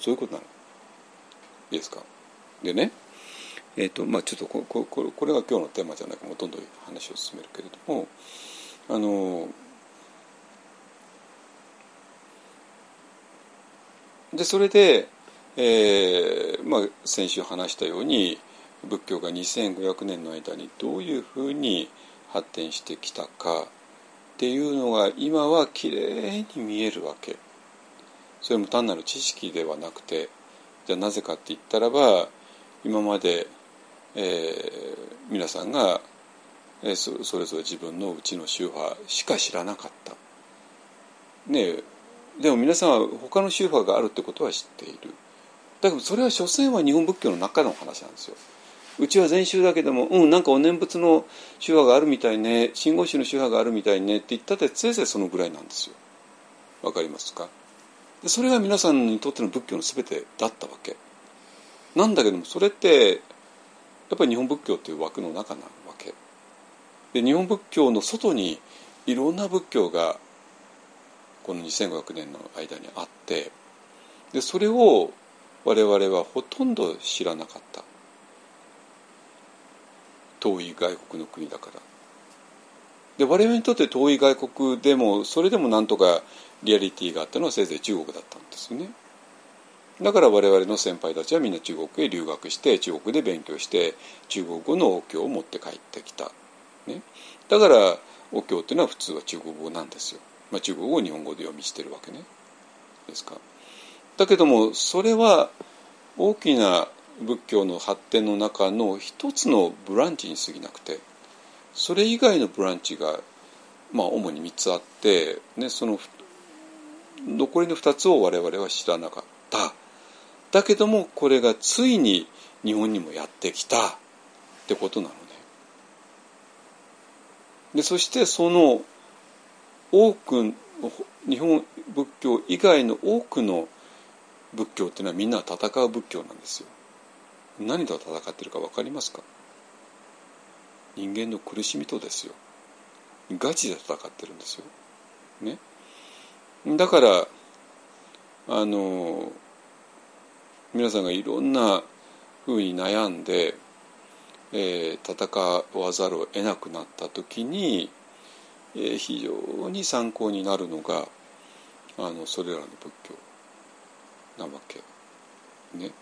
そういうことなの。いいですか？でねえーとまあ、ちょっとこここれが今日のテーマじゃないかもどんどん話を進めるけれどもあのでそれで、えーまあ、先週話したように仏教が2500年の間にどういうふうに発展してきたかっていうのが今はきれいに見えるわけ。それも単なる知識ではなくてじゃあなぜかって言ったらば今まで、えー、皆さんが、えー、そそれぞれ自分のうちの宗派しか知らなかった。ねでも皆さんは他の宗派があるってことは知っている。だけどそれは所詮は日本仏教の中の話なんですよ。うちは禅宗だけども、うん、なんかお念仏の宗派があるみたいね、真言宗の宗派があるみたいねって言ったってせいぜいそのぐらいなんですよ。わかりますか？それが皆さんにとっての仏教の全てだったわけ。なんだけどもそれってやっぱり日本仏教という枠の中なわけ。で日本仏教の外にいろんな仏教がこの2500年の間にあってでそれを我々はほとんど知らなかった。遠い外国の国だから。で我々にとって遠い外国でもそれでもなんとかリアリティがあったのはせいぜい中国だったんですよね。だから我々の先輩たちはみんな中国へ留学して中国で勉強して中国語のお経を持って帰ってきた、ね、だからお経っていうのは普通は中国語なんですよ、まあ、中国語を日本語で読みしてるわけね。ですか。だけどもそれは大きな仏教の発展の中の一つのブランチに過ぎなくてそれ以外のブランチがまあ主に3つあって、ね、その残りの2つを我々は知らなかった。だけどもこれがついに日本にもやってきたってことなのね。でそしてその多く日本仏教以外の多くの仏教っていうのはみんな戦う仏教なんですよ。何と戦ってるか分かりますか？人間の苦しみとですよ。ガチで戦ってるんですよ。ね。だからあの皆さんがいろんなふうに悩んで、えー、戦わざるを得なくなった時に、えー、非常に参考になるのがあのそれらの仏教なわけ。ね、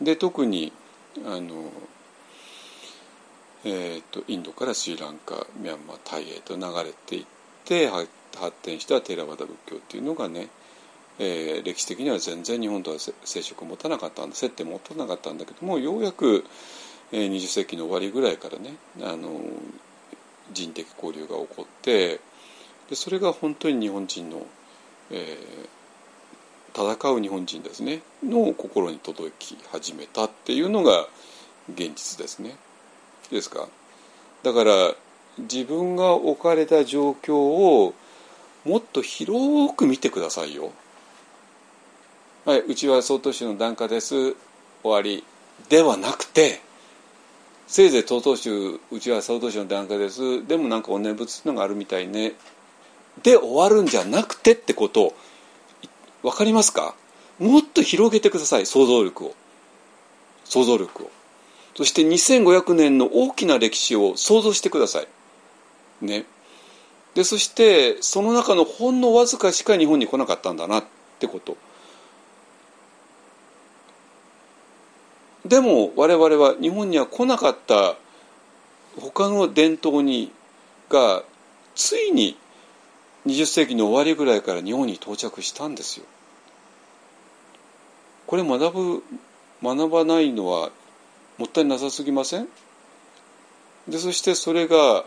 で特にあの、えーと、インドからスリランカミャンマータイへと流れていって発展したテラワダ仏教っていうのがね、えー歴史的には全然日本とは接触を持たなかったんだ接点持たなかったんだけどもようやく、えー20世紀の終わりぐらいからねあの人的交流が起こってでそれが本当に日本人の、えー戦う日本人ですねの心に届き始めたっていうのが現実ですね。いいですか？だから自分が置かれた状況をもっと広く見てくださいよ。はい、うちは総統州の檀家です。終わりではなくてせいぜい総統州うちは総統州の檀家です。でもなんかお念仏のがあるみたいね。で終わるんじゃなくてってことをわかりますか？もっと広げてください想像力を。想像力を。そして2500年の大きな歴史を想像してください。ね。でそしてその中のほんのわずかしか日本に来なかったんだなってこと。でも我々は日本には来なかった他の伝統にがついに20世紀の終わりぐらいから日本に到着したんですよ。これ学ぶ学ばないのはもったいなさすぎません？でそしてそれが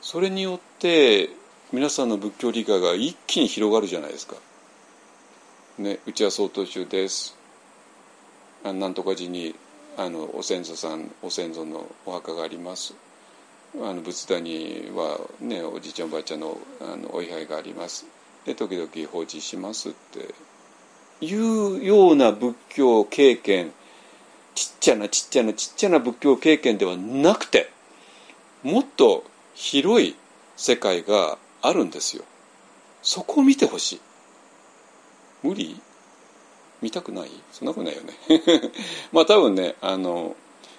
それによって皆さんの仏教理解が一気に広がるじゃないですか。ね、うちは曹洞宗です。あなんとか寺にあのお先祖さんお先祖のお墓があります。あの仏壇にはねおじいちゃんおばあちゃんのあのお位牌があります。で時々放置しますっていうような仏教経験ちっちゃなちっちゃなちっちゃな仏教経験ではなくてもっと広い世界があるんですよ。そこを見てほしい。無理？見たくない？そんなことないよね。[laughs] まあ多分ねあの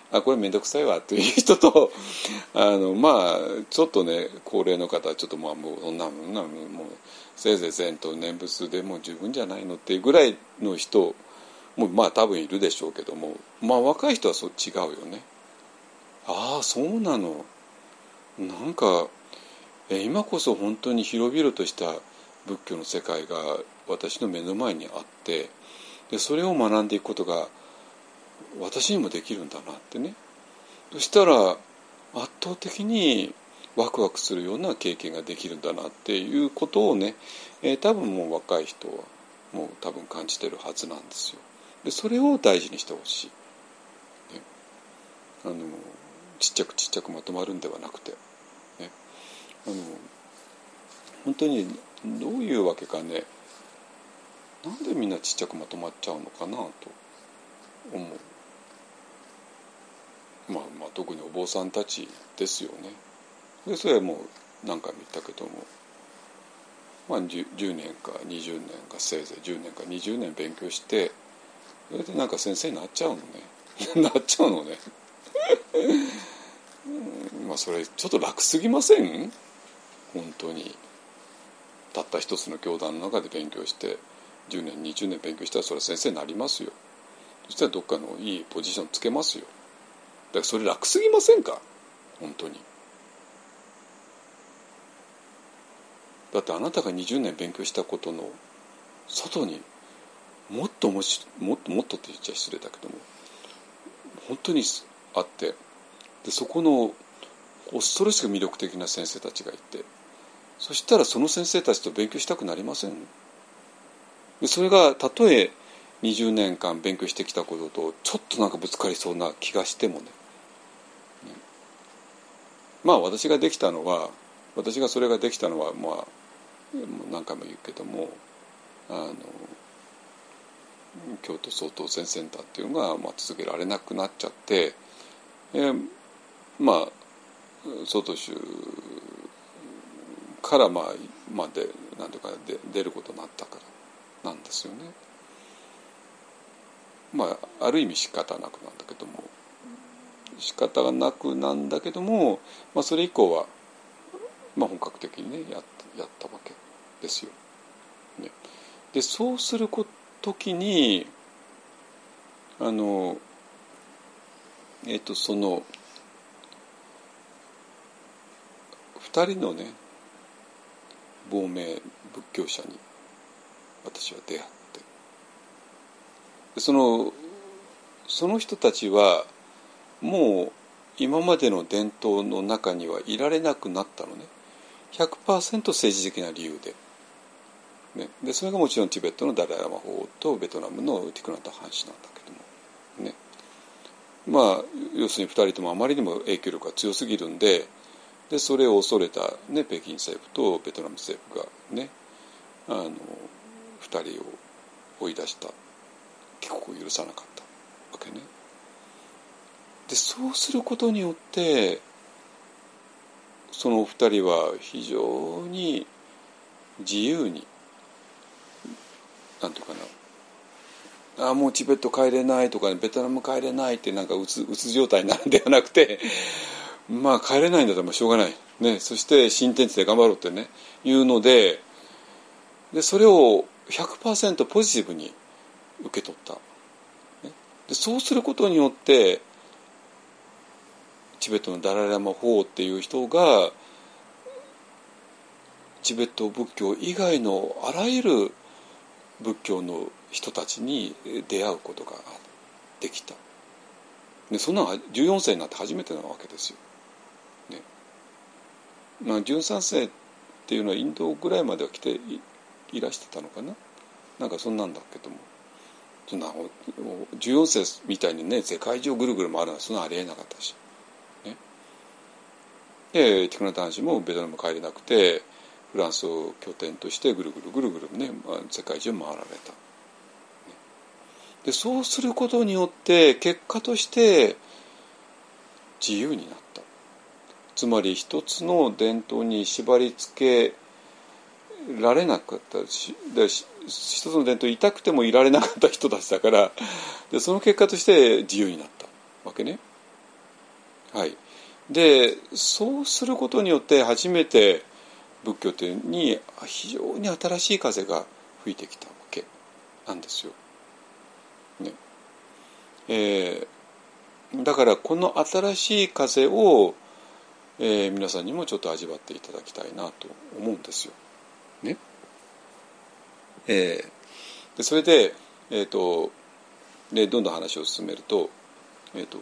あこれ面倒くさいわという人と [laughs] あのまあちょっとね高齢の方はちょっとまあもうそんなもんなもうせいぜい禅と念仏でもう十分じゃないのっていうぐらいの人もまあ多分いるでしょうけどもまあ若い人はそ違うよね。ああそうなの。なんか今こそ本当に広々とした仏教の世界が私の目の前にあってでそれを学んでいくことが私にもできるんだなってねそしたら圧倒的にワクワクするような経験ができるんだなっていうことをね、えー多分もう若い人はもう多分感じてるはずなんですよ。でそれを大事にしてほしい、ね。あのちっちゃくちっちゃくまとまるんではなくて、ね、あの本当にどういうわけかねなんでみんなちっちゃくまとまっちゃうのかなと思う。まあまあ特にお坊さんたちですよね。でそれはもう何回も言ったけども、まあ、10, 10年か20年かせいぜい10年か20年勉強してそれでなんか先生になっちゃうのね。[laughs] なっちゃうのね。[laughs] まあそれちょっと楽すぎません？本当に。たった一つの教団の中で勉強して。10年20年勉強したらそれは先生になりますよ。そしたらどっかのいいポジションつけますよ。だからそれ楽すぎませんか？本当に。だってあなたが20年勉強したことの外にもっともしもっともっとって言っちゃ失礼だけども本当にあってでそこの恐ろしく魅力的な先生たちがいてそしたらその先生たちと勉強したくなりません？でそれがたとえ20年間勉強してきたこととちょっとなんかぶつかりそうな気がしてもね。まあ私ができたのは私がそれができたのはまあ何回も言うけどもあの京都総統選センターっていうのが、まあ、続けられなくなっちゃって、えーまあ総統州からまあまあでなんとかで出ることになったから。なんですよね。まあある意味仕方なくなんだけども仕方がなくなんだけども、まあ、それ以降は、まあ、本格的にねやっやったわけですよ。ね、でそうする時にあのえっ、とその2人のね亡命仏教者に私は出会って。でそのその人たちはもう今までの伝統の中にはいられなくなったのね。100%政治的な理由で。ね、でそれがもちろんチベットのダライ・ラマ法とベトナムのティクナタ・ハン氏なんだけども。ね。まあ要するに2人ともあまりにも影響力が強すぎるんででそれを恐れた、ね、北京政府とベトナム政府がねあの2人を追い出した。帰国を許さなかった。わけね。でそうすることによってその2人は非常に自由になんていうかな。あもうチベット帰れないとか、ベトナム帰れないってなんかうつうつ状態になるんではなくてまあ帰れないんだったらしょうがない、ね、そして新天地で頑張ろうってね。いうのででそれを100%ポジティブに受け取った、でそうすることによってチベットのダライ・ラマ法っていう人がチベット仏教以外のあらゆる仏教の人たちに出会うことができた。でそんなの14世になって初めてなわけですよ。ね。まあ、13世っていうのはインドぐらいまでは来ていらしてたのかな？なんかそんなんだけどもそんな14世みたいにね世界中ぐるぐる回るのはそんなありえなかったし。ね、でティクナタン氏もベトナム帰れなくてフランスを拠点としてぐるぐるぐるぐるね世界中回られた。でそうすることによって結果として自由になった。つまり一つの伝統に縛り付けられなかったしで一つの伝統痛くてもいられなかった人たちだからでその結果として自由になったわけね。はい、でそうすることによって初めて仏教というに非常に新しい風が吹いてきたわけなんですよ。ねえー、だからこの新しい風を、えー、皆さんにもちょっと味わっていただきたいなと思うんですよ。ね。えー、でそれで,、えーと、でどんどん話を進めると,、えーと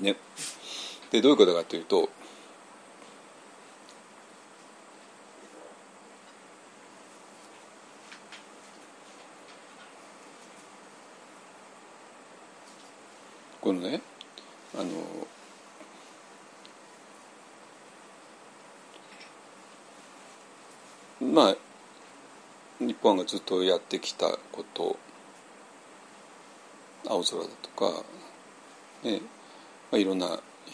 ね、でどういうことかというとこのねあのまあ本がずっとやってきたこと青空だとか、ねまあ、いろんな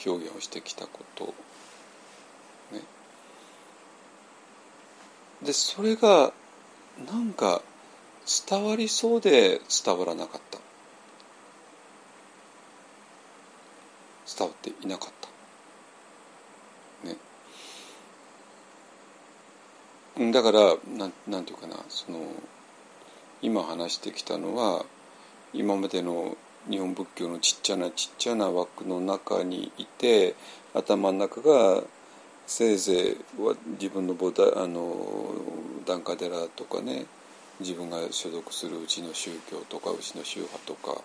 表現をしてきたこと、ね、でそれがなんか伝わりそうで伝わらなかった。伝わっていなかったねだからなんなんていうかなその今話してきたのは今までの日本仏教のちっちゃなちっちゃな枠の中にいて頭の中がせいぜいは自分のボダあの檀家寺とかね自分が所属するうちの宗教とかうちの宗派とか。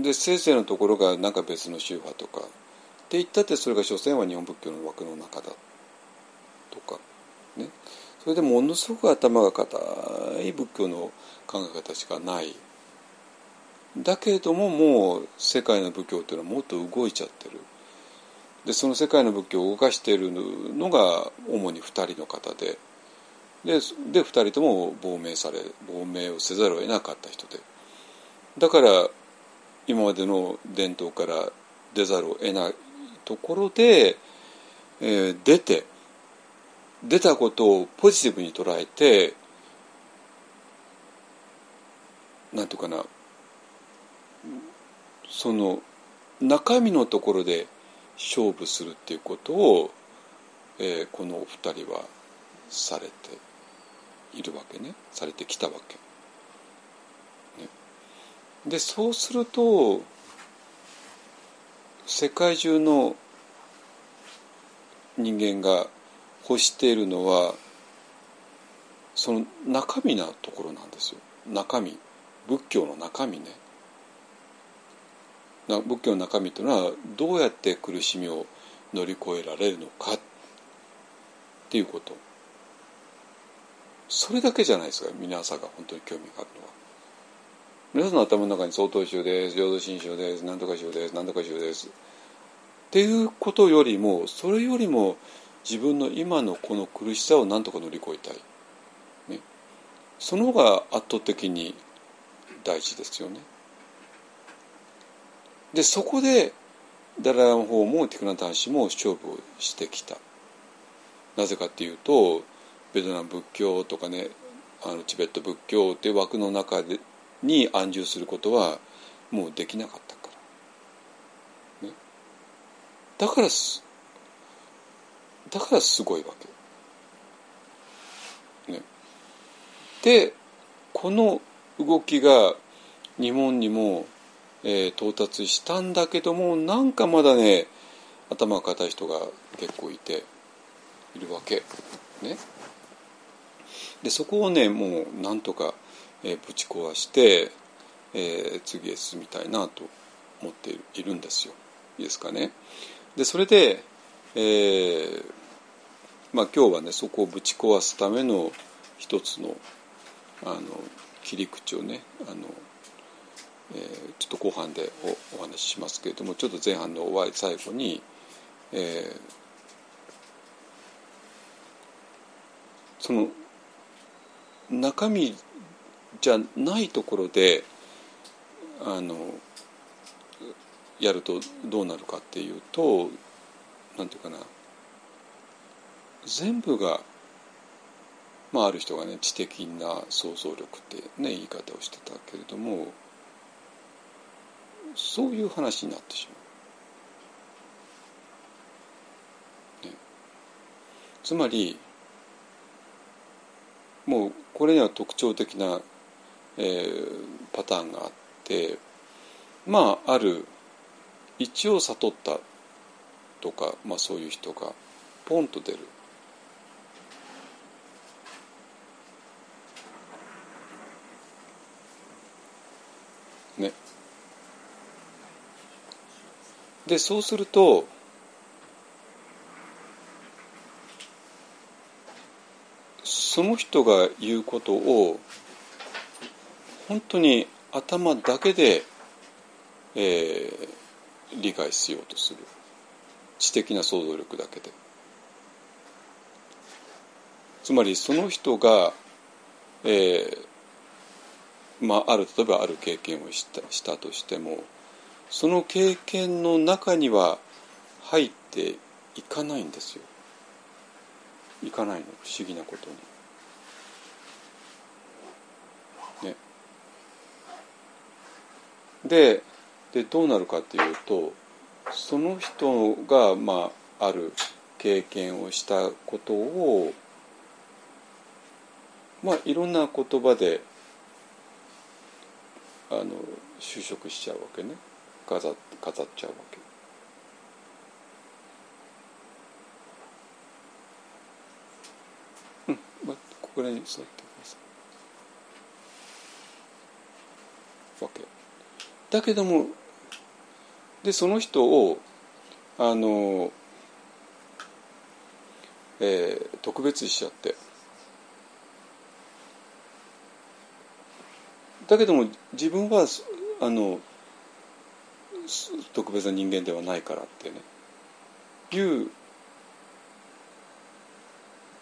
でせいぜいのところがなんか別の宗派とか。って言ったってそれが所詮は日本仏教の枠の中だとかね。それでものすごく頭が固い仏教の考え方しかない。だけれどももう世界の仏教っていうのはもっと動いちゃってる。でその世界の仏教を動かしているのが主に2人の方で。でで2人とも亡命され亡命をせざるを得なかった人で。だから今までの伝統から出ざるを得ないところで、えー、出て出たことをポジティブに捉えてなんていうかなその中身のところで勝負するっていうことを、えー、このお二人はされているわけねされてきたわけ。ね、でそうすると世界中の人間が欲しているのはその中身なところなんですよ。中身。仏教の中身ね。仏教の中身というのはどうやって苦しみを乗り越えられるのか。っていうこと。それだけじゃないですか皆さんが本当に興味があるのは。皆さんの頭の中に曹洞宗です。浄土真宗です。何とか宗です。何とか宗です。っていうことよりもそれよりも自分の今のこの苦しさを何とか乗り越えたい、ね、その方が圧倒的に大事ですよね。でそこでダララの方もティクナタン氏も勝負をしてきた。なぜかっていうとベトナム仏教とかねあのチベット仏教っていう枠の中でに安住することはもうできなかったから。ね、だからだからすごいわけ。ね、でこの動きが日本にも、えー、到達したんだけどもなんかまだね頭が固い人が結構いているわけ。ね、でそこをねもうなんとか、えー、ぶち壊して、えー、次へ進みたいなと思っているんですよ。いいですかね。でそれで、えーまあ、今日はねそこをぶち壊すための一つのあの切り口をねあの、えー、ちょっと後半でおお話ししますけれどもちょっと前半の終わり最後に、えー、その中身じゃないところであのやるとどうなるかっていうとなんていうかな。全部がまあ、ある人がね知的な想像力ってね言い方をしてたけれどもそういう話になってしまう。ね、つまりもうこれには特徴的な、えー、パターンがあってまあある一応悟ったとか、まあ、そういう人がポンと出るでそうするとその人が言うことを本当に頭だけで、えー、理解しようとする。知的な想像力だけで。つまりその人が、えー、まあ、ある例えばある経験をしたしたとしてもその経験の中には入っていかないんですよ。いかないの不思議なことに。ね。ででどうなるかっていうとその人が、まあ、ある経験をしたことをまあいろんな言葉であの就職しちゃうわけね飾飾っちゃうわけ。うん、まあ、ここらに座ってください。わけ。だけどもでその人をあの、えー、特別しちゃって。だけども自分はあの特別な人間ではないからってね。いう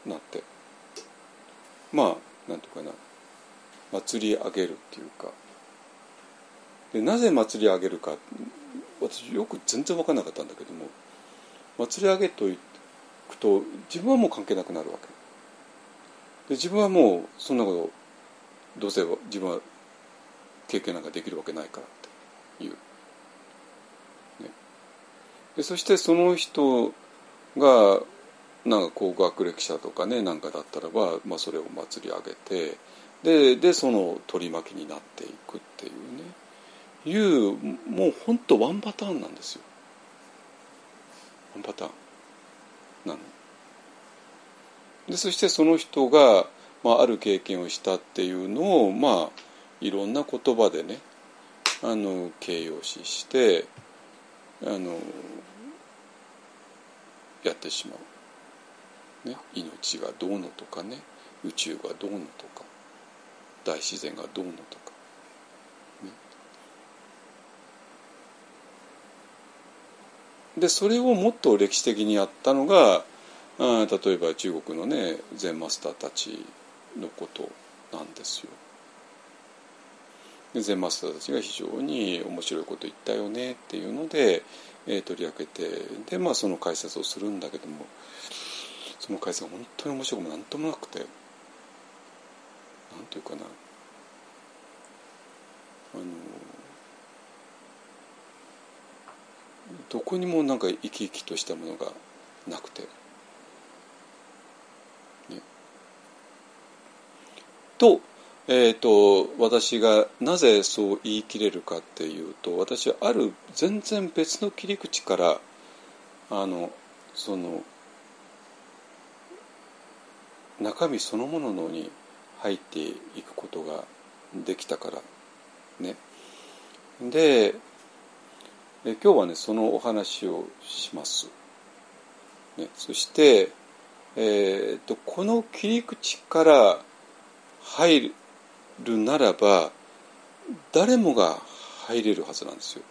なって。まあなんとかな。祭り上げるっていうか。でなぜ祭り上げるか私よく全然分からなかったんだけども祭り上げといくと自分はもう関係なくなるわけ。で自分はもうそんなことどうせ自分は経験なんかできるわけないからっていう。でそしてその人がなんか高学歴者とかねなんかだったらば、まあ、それを祭り上げてででその取り巻きになっていくっていうねいうもう本当ワンパターンなんですよワンパターン。なの。でそしてその人が、まあ、ある経験をしたっていうのをまあいろんな言葉でねあの形容詞してあのやってしまう、ね、命がどうのとかね宇宙がどうのとか大自然がどうのとか、ね、でそれをもっと歴史的にやったのがあ例えば中国のね禅マスターたちのことなんですよ。で禅マスターたちが非常に面白いこと言ったよねっていうので、えー、取り上げてで、まあ、その解説をするんだけどもその解説が本当に面白くもなんともなくてなんていうかなあのどこにもなんか生き生きとしたものがなくて。ね、と,、えーと、私がなぜそう言い切れるかっていうと私はある全然別の切り口からあのその中身そのものに入っていくことができたからね。で今日はねそのお話をします。ね、そして、えーと、この切り口から入るるならば誰もが入れるはずなんですよ。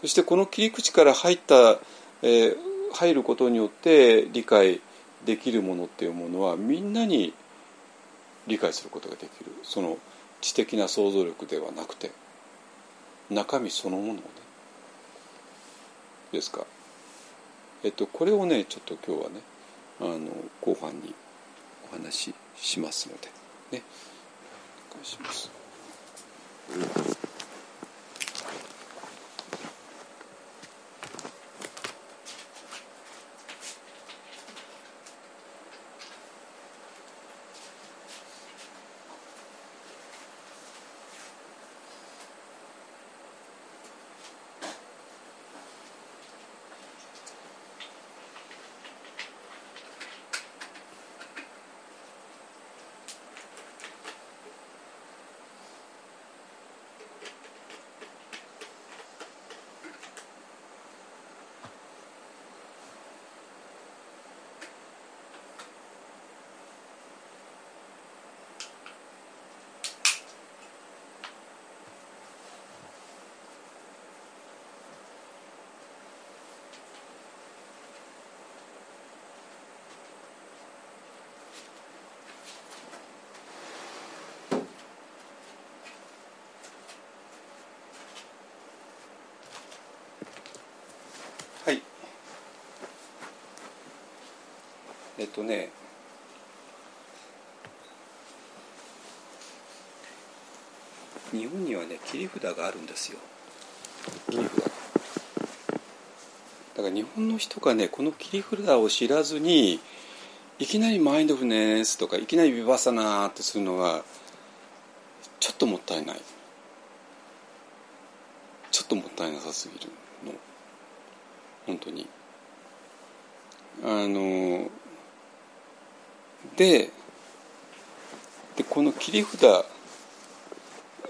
そしてこの切り口から入った、えー、入ることによって理解できるものっていうものはみんなに理解することができる。その知的な想像力ではなくて中身そのものをね。ですか。えっとこれをねちょっと今日はねあの後半にお話ししますのでね。お願いします。えっとね日本にはね切り札があるんですよ。切り札。だから日本の人がねこの切り札を知らずにいきなりマインドフルネスとかいきなりビバサナーってするのはちょっともったいない。ちょっともったいなさすぎるの。本当に。あのででこの切り札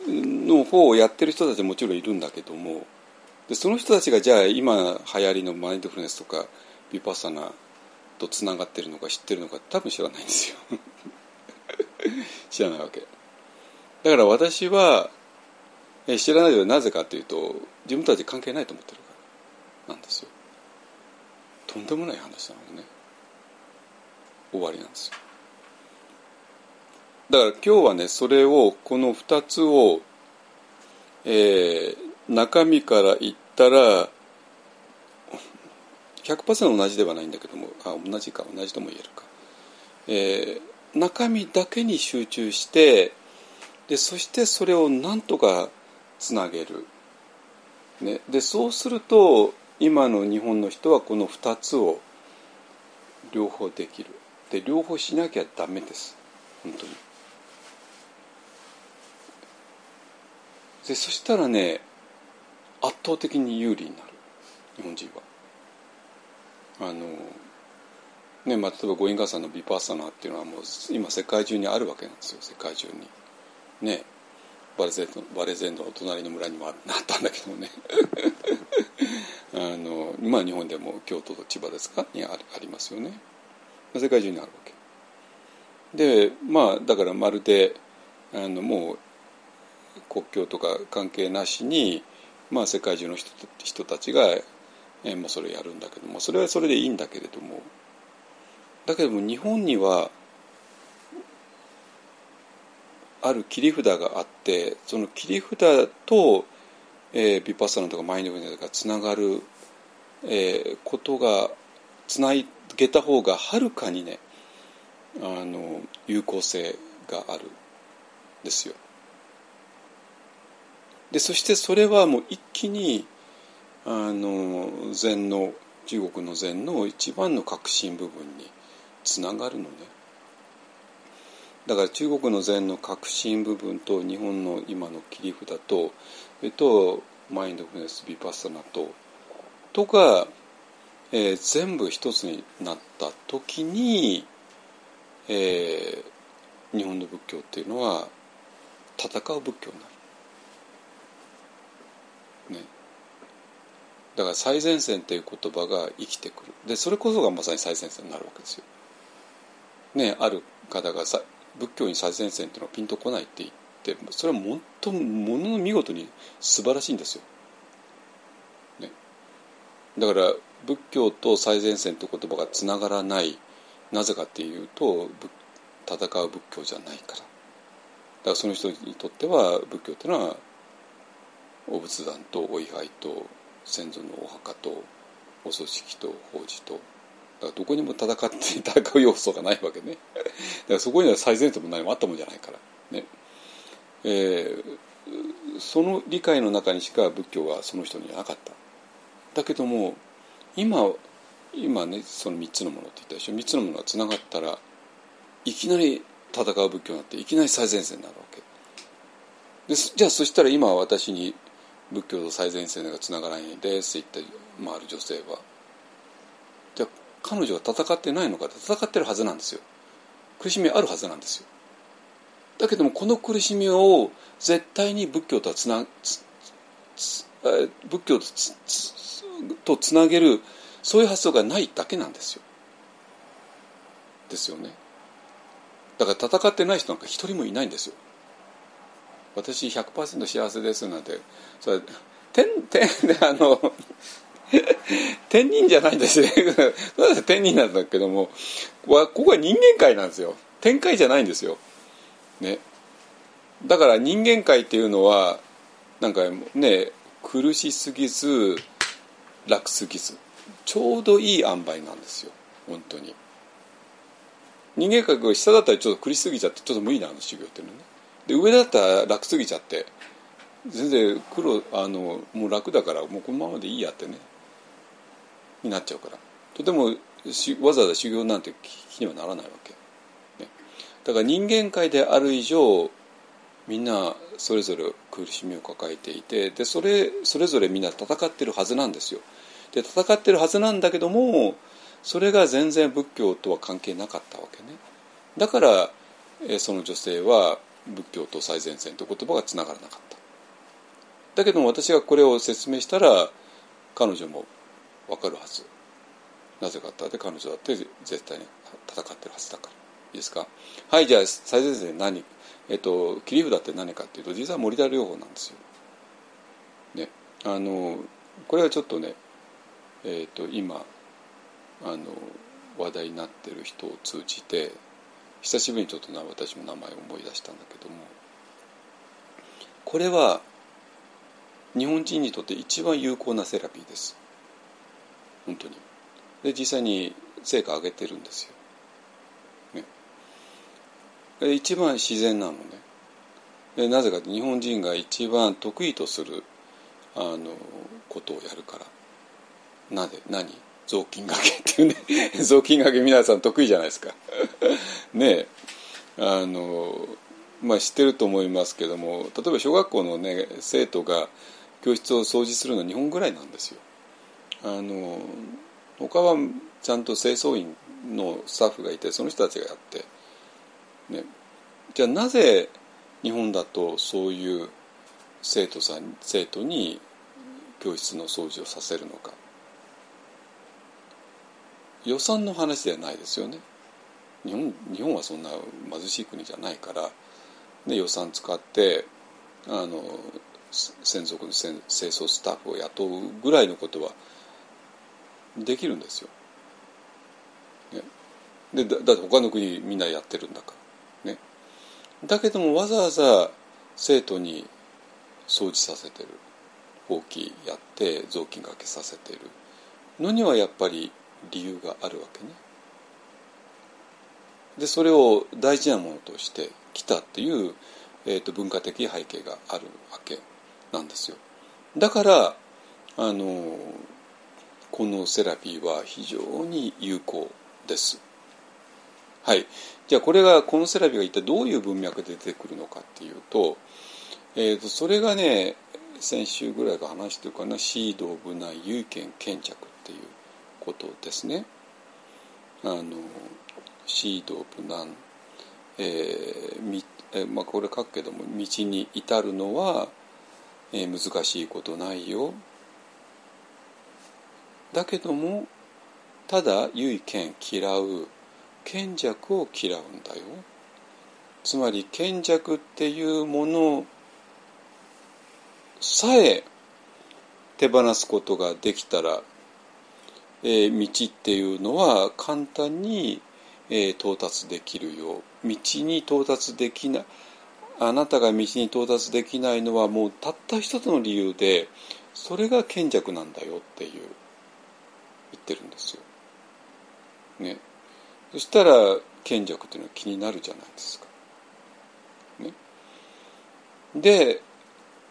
の方をやってる人たちはもちろんいるんだけどもでその人たちがじゃあ今流行りのマインドフルネスとかビパッサナとつながってるのか知ってるのか多分知らないんですよ。[laughs] 知らないわけ。だから私は知らないのはなぜかというと自分たち関係ないと思ってるからなんですよ。とんでもない話なのね。終わりなんですよ。だから今日はねそれをこの2つを、えー、中身から言ったら100%同じではないんだけどもあ同じか同じとも言えるか、えー、中身だけに集中してでそしてそれをなんとかつなげる、ね、でそうすると今の日本の人はこの2つを両方できる。で両方しなきゃダメです。本当に。でそしたらね圧倒的に有利になる。日本人は。あのねまあ、例えばゴインガーさんのビパッサナーっていうのはもう今世界中にあるわけなんですよ。世界中に。ね。バレゼンバレゼンドの隣の村にもあったんだけどもね。[laughs] あの今日本でも京都と千葉ですか？にありますよね。世界中にあるわけ。でまあだからまるであのもう国境とか関係なしに、まあ、世界中の人人たちが、えー、まあ、それをやるんだけどもそれはそれでいいんだけれどもだけども日本にはある切り札があってその切り札と、えー、ビパッサナとかマインドフルネスがつながる、えー、ことがつなげた方がはるかにねあの有効性があるんですよ。でそしてそれはもう一気にあの禅の中国の禅の一番の核心部分につながるのねだから中国の禅の核心部分と日本の今の切り札とえっとマインドフルネスビパッサナととが、えー、全部一つになった時に、えー、日本の仏教っていうのは戦う仏教になる。ね、だから最前線っていう言葉が生きてくる。でそれこそがまさに最前線になるわけですよ。ねある方がさ仏教に最前線っていうのはピンとこないって言ってそれはもっとものの見事に素晴らしいんですよ。ね、だから仏教と最前線って言葉がつながらない。なぜかっていうと戦う仏教じゃないから。だからその人にとっては仏教っていうのはお仏壇とお位牌と先祖のお墓とお葬式と法事とだからどこにも戦って戦う要素がないわけね。[laughs] だからそこには最前線も何もあったもんじゃないからね。えー、その理解の中にしか仏教はその人にはなかった。だけども今今ねその3つのものって言ったでしょ。3つのものがつながったらいきなり戦う仏教になっていきなり最前線になるわけ。でじゃあそしたら今私に仏教と最前線がつながらないですって言って回る女性は。じゃあ彼女は戦ってないのか戦ってるはずなんですよ。苦しみあるはずなんですよ。だけどもこの苦しみを絶対に仏教とはつな仏教とつとつなげるそういう発想がないだけなんですよ。ですよね。だから戦ってない人なんか一人もいないんですよ。私100%幸せですなんて。それ天天あの天人じゃないんですね天人なんだけどもここは人間界なんですよ。天界じゃないんですよ、ね、だから人間界っていうのはなんかね苦しすぎず楽すぎずちょうどいい塩梅なんですよ。本当に。人間界が下だったらちょっと苦しすぎちゃってちょっと無理なの修行っていうのね。で上だったら楽すぎちゃって。全然苦労あのもう楽だからもうこのままでいいやってね。になっちゃうから。とてもわざわざ修行なんて気にはならないわけ、ね、だから人間界である以上みんなそれぞれ苦しみを抱えていてでそれそれぞれみんな戦ってるはずなんですよ。で戦ってるはずなんだけどもそれが全然仏教とは関係なかったわけね。だからその女性は仏教と最前線という言葉がつながらなかった。だけども私がこれを説明したら彼女も分かるはず。なぜかって彼女だって絶対に戦ってるはずだから。いいですか？はいじゃあ最前線何えっと切り札って何かっていうと実は森田療法なんですよ。ねあのこれはちょっとねえっと今あの話題になってる人を通じて久しぶりにちょっとな私も名前を思い出したんだけども。これは日本人にとって一番有効なセラピーです。本当に。で実際に成果上げてるんですよ、ね、一番自然なのね。でなぜか日本人が一番得意とするあのことをやるから。なぜ？何？雑巾がけっていうね雑巾がけ皆さん得意じゃないですか。[laughs] ねえ。あのまあ知ってると思いますけども例えば小学校のね生徒が教室を掃除するのは2本ぐらいなんですよ。あの他はちゃんと清掃員のスタッフがいてその人たちがやって、ね、じゃあなぜ日本だとそういう生徒さん生徒に教室の掃除をさせるのか。予算の話ではないですよね。日本日本はそんな貧しい国じゃないから、ね、予算使ってあの専属の清掃スタッフを雇うぐらいのことはできるんですよ。ね、でだだって他の国みんなやってるんだから。ね、だけどもわざわざ生徒に掃除させてる。ほうきやって雑巾がけさせてる。のにはやっぱり理由があるわけね。でそれを大事なものとしてきたっていう、えーと、文化的背景があるわけなんですよ。だからあのこのセラピーは非常に有効です。はい、じゃあこれがこのセラピーが一体どういう文脈で出てくるのかっていうと,、えーと、それがね先週ぐらいから話してるかなシード・オブ・ナイ・有権賢着っていうことですね。あのシード・オブ・ナン、えーみえー、まあ、これ書くけども道に至るのは、えー、難しいことないよ。だけどもただ唯剣嫌う。賢弱を嫌うんだよ。つまり賢弱っていうものさえ手放すことができたら、えー、道っていうのは簡単に、えー、到達できるよう道に到達できないあなたが道に到達できないのはもうたった一つの理由でそれが賢弱なんだよっていう言ってるんですよ。ね、そしたら賢弱っていうのは気になるじゃないですか。ね、で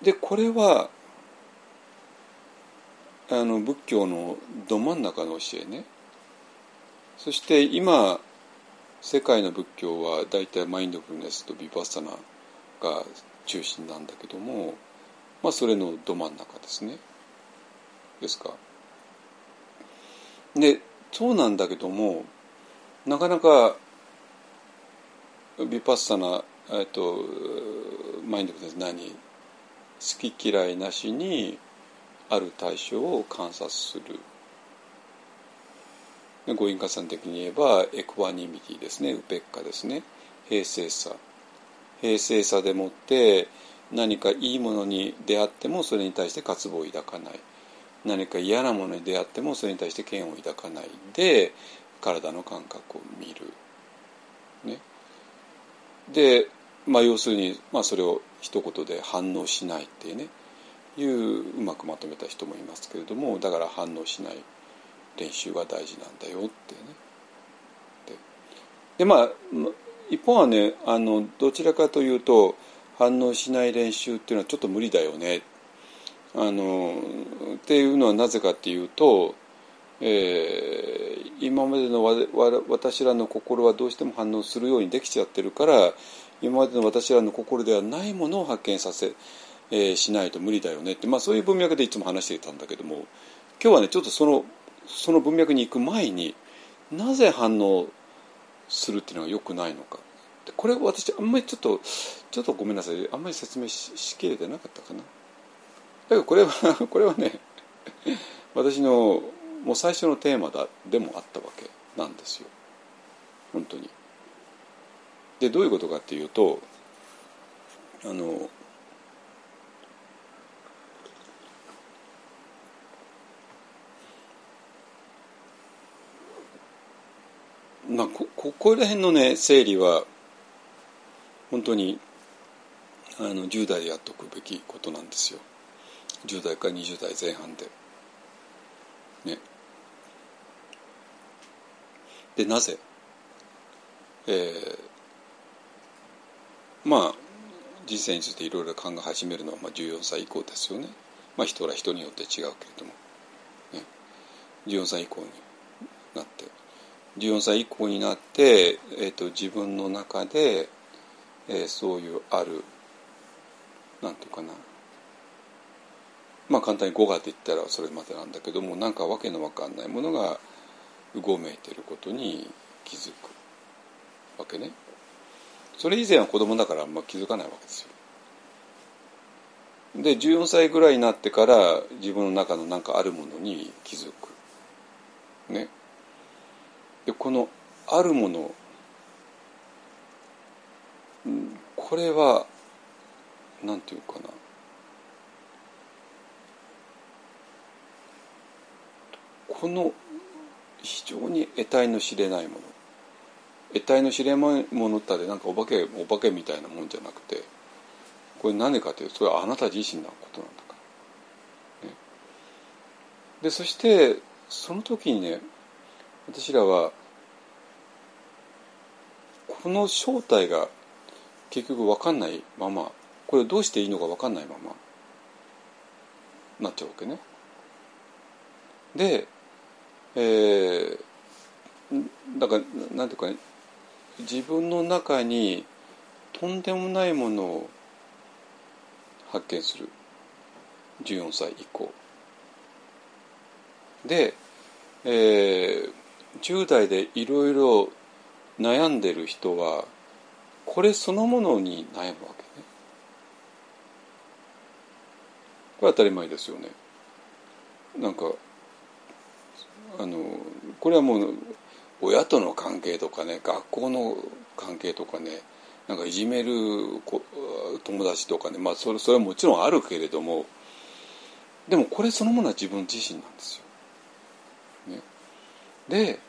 でこれはあの仏教のど真ん中の教えねそして今世界の仏教は大体マインドフルネスとビパッサナが中心なんだけども、まあ、それのど真ん中ですね。ですか。でそうなんだけどもなかなかビパッサナ、えっと、マインドフルネス何好き嫌いなしにある対象を観察する。ご因果算的に言えばエクワニミティですね。ウペッカですね。平静さ。平静さでもって何かいいものに出会ってもそれに対して渇望を抱かない。何か嫌なものに出会ってもそれに対して嫌悪を抱かない。で体の感覚を見る。ね、で、まあ、要するに、まあ、それを一言で反応しないっていうね。いううまくまとめた人もいますけれどもだから反応しない練習が大事なんだよってね。でまあ一方はねあのどちらかというと反応しない練習っていうのはちょっと無理だよねあのっていうのはなぜかっていうと、えー、今までの私らの心はどうしても反応するようにできちゃってるから今までの私らの心ではないものを発見させ、えー、しないと無理だよねって、まあ、そういう文脈でいつも話していたんだけども今日はねちょっとそのその文脈に行く前になぜ反応するっていうのが良くないのか。これ私あんまりちょっとちょっとごめんなさい。あんまり説明ししきれてなかったかな。だけどこれは [laughs] これはね私のもう最初のテーマだでもあったわけなんですよ。本当に。でどういうことかっていうとあのまあ、こここら辺のね整理は本当にあの10代でやっておくべきことなんですよ10代から20代前半で。ね。でなぜ、えー、まあ人生についていろいろ考え始めるのはまあ14歳以降ですよね。まあ人ら人によって違うけれども、ね、14歳以降になって。14歳以降になって、えーと、自分の中で、えー、そういうあるなんていうかな。まあ簡単に語がって言ったらそれまでなんだけどもなんかわけのわかんないものが、うごめいてることに気づくわけね。それ以前は子供だからあんま気づかないわけですよ。で14歳ぐらいになってから自分の中の何かあるものに気づく。ね。でこのあるものこれはなんていうかな。この非常に得体の知れないもの。得体の知れないものってなんかお化けお化けみたいなもんじゃなくてこれ何かというとそれはあなた自身のことなんだから。ね、でそしてその時にね私らはこの正体が結局分かんないままこれどうしていいのか分かんないままなっちゃうわけね。で、えー、だからなんていうかね自分の中にとんでもないものを発見する14歳以降で、えー、10代でいろいろ悩んでる人はこれそのものに悩むわけねこれ当たり前ですよねなんかあのこれはもう親との関係とかね学校の関係とかねなんかいじめる友達とかねまあそれそれはもちろんあるけれどもでもこれそのものは自分自身なんですよ。で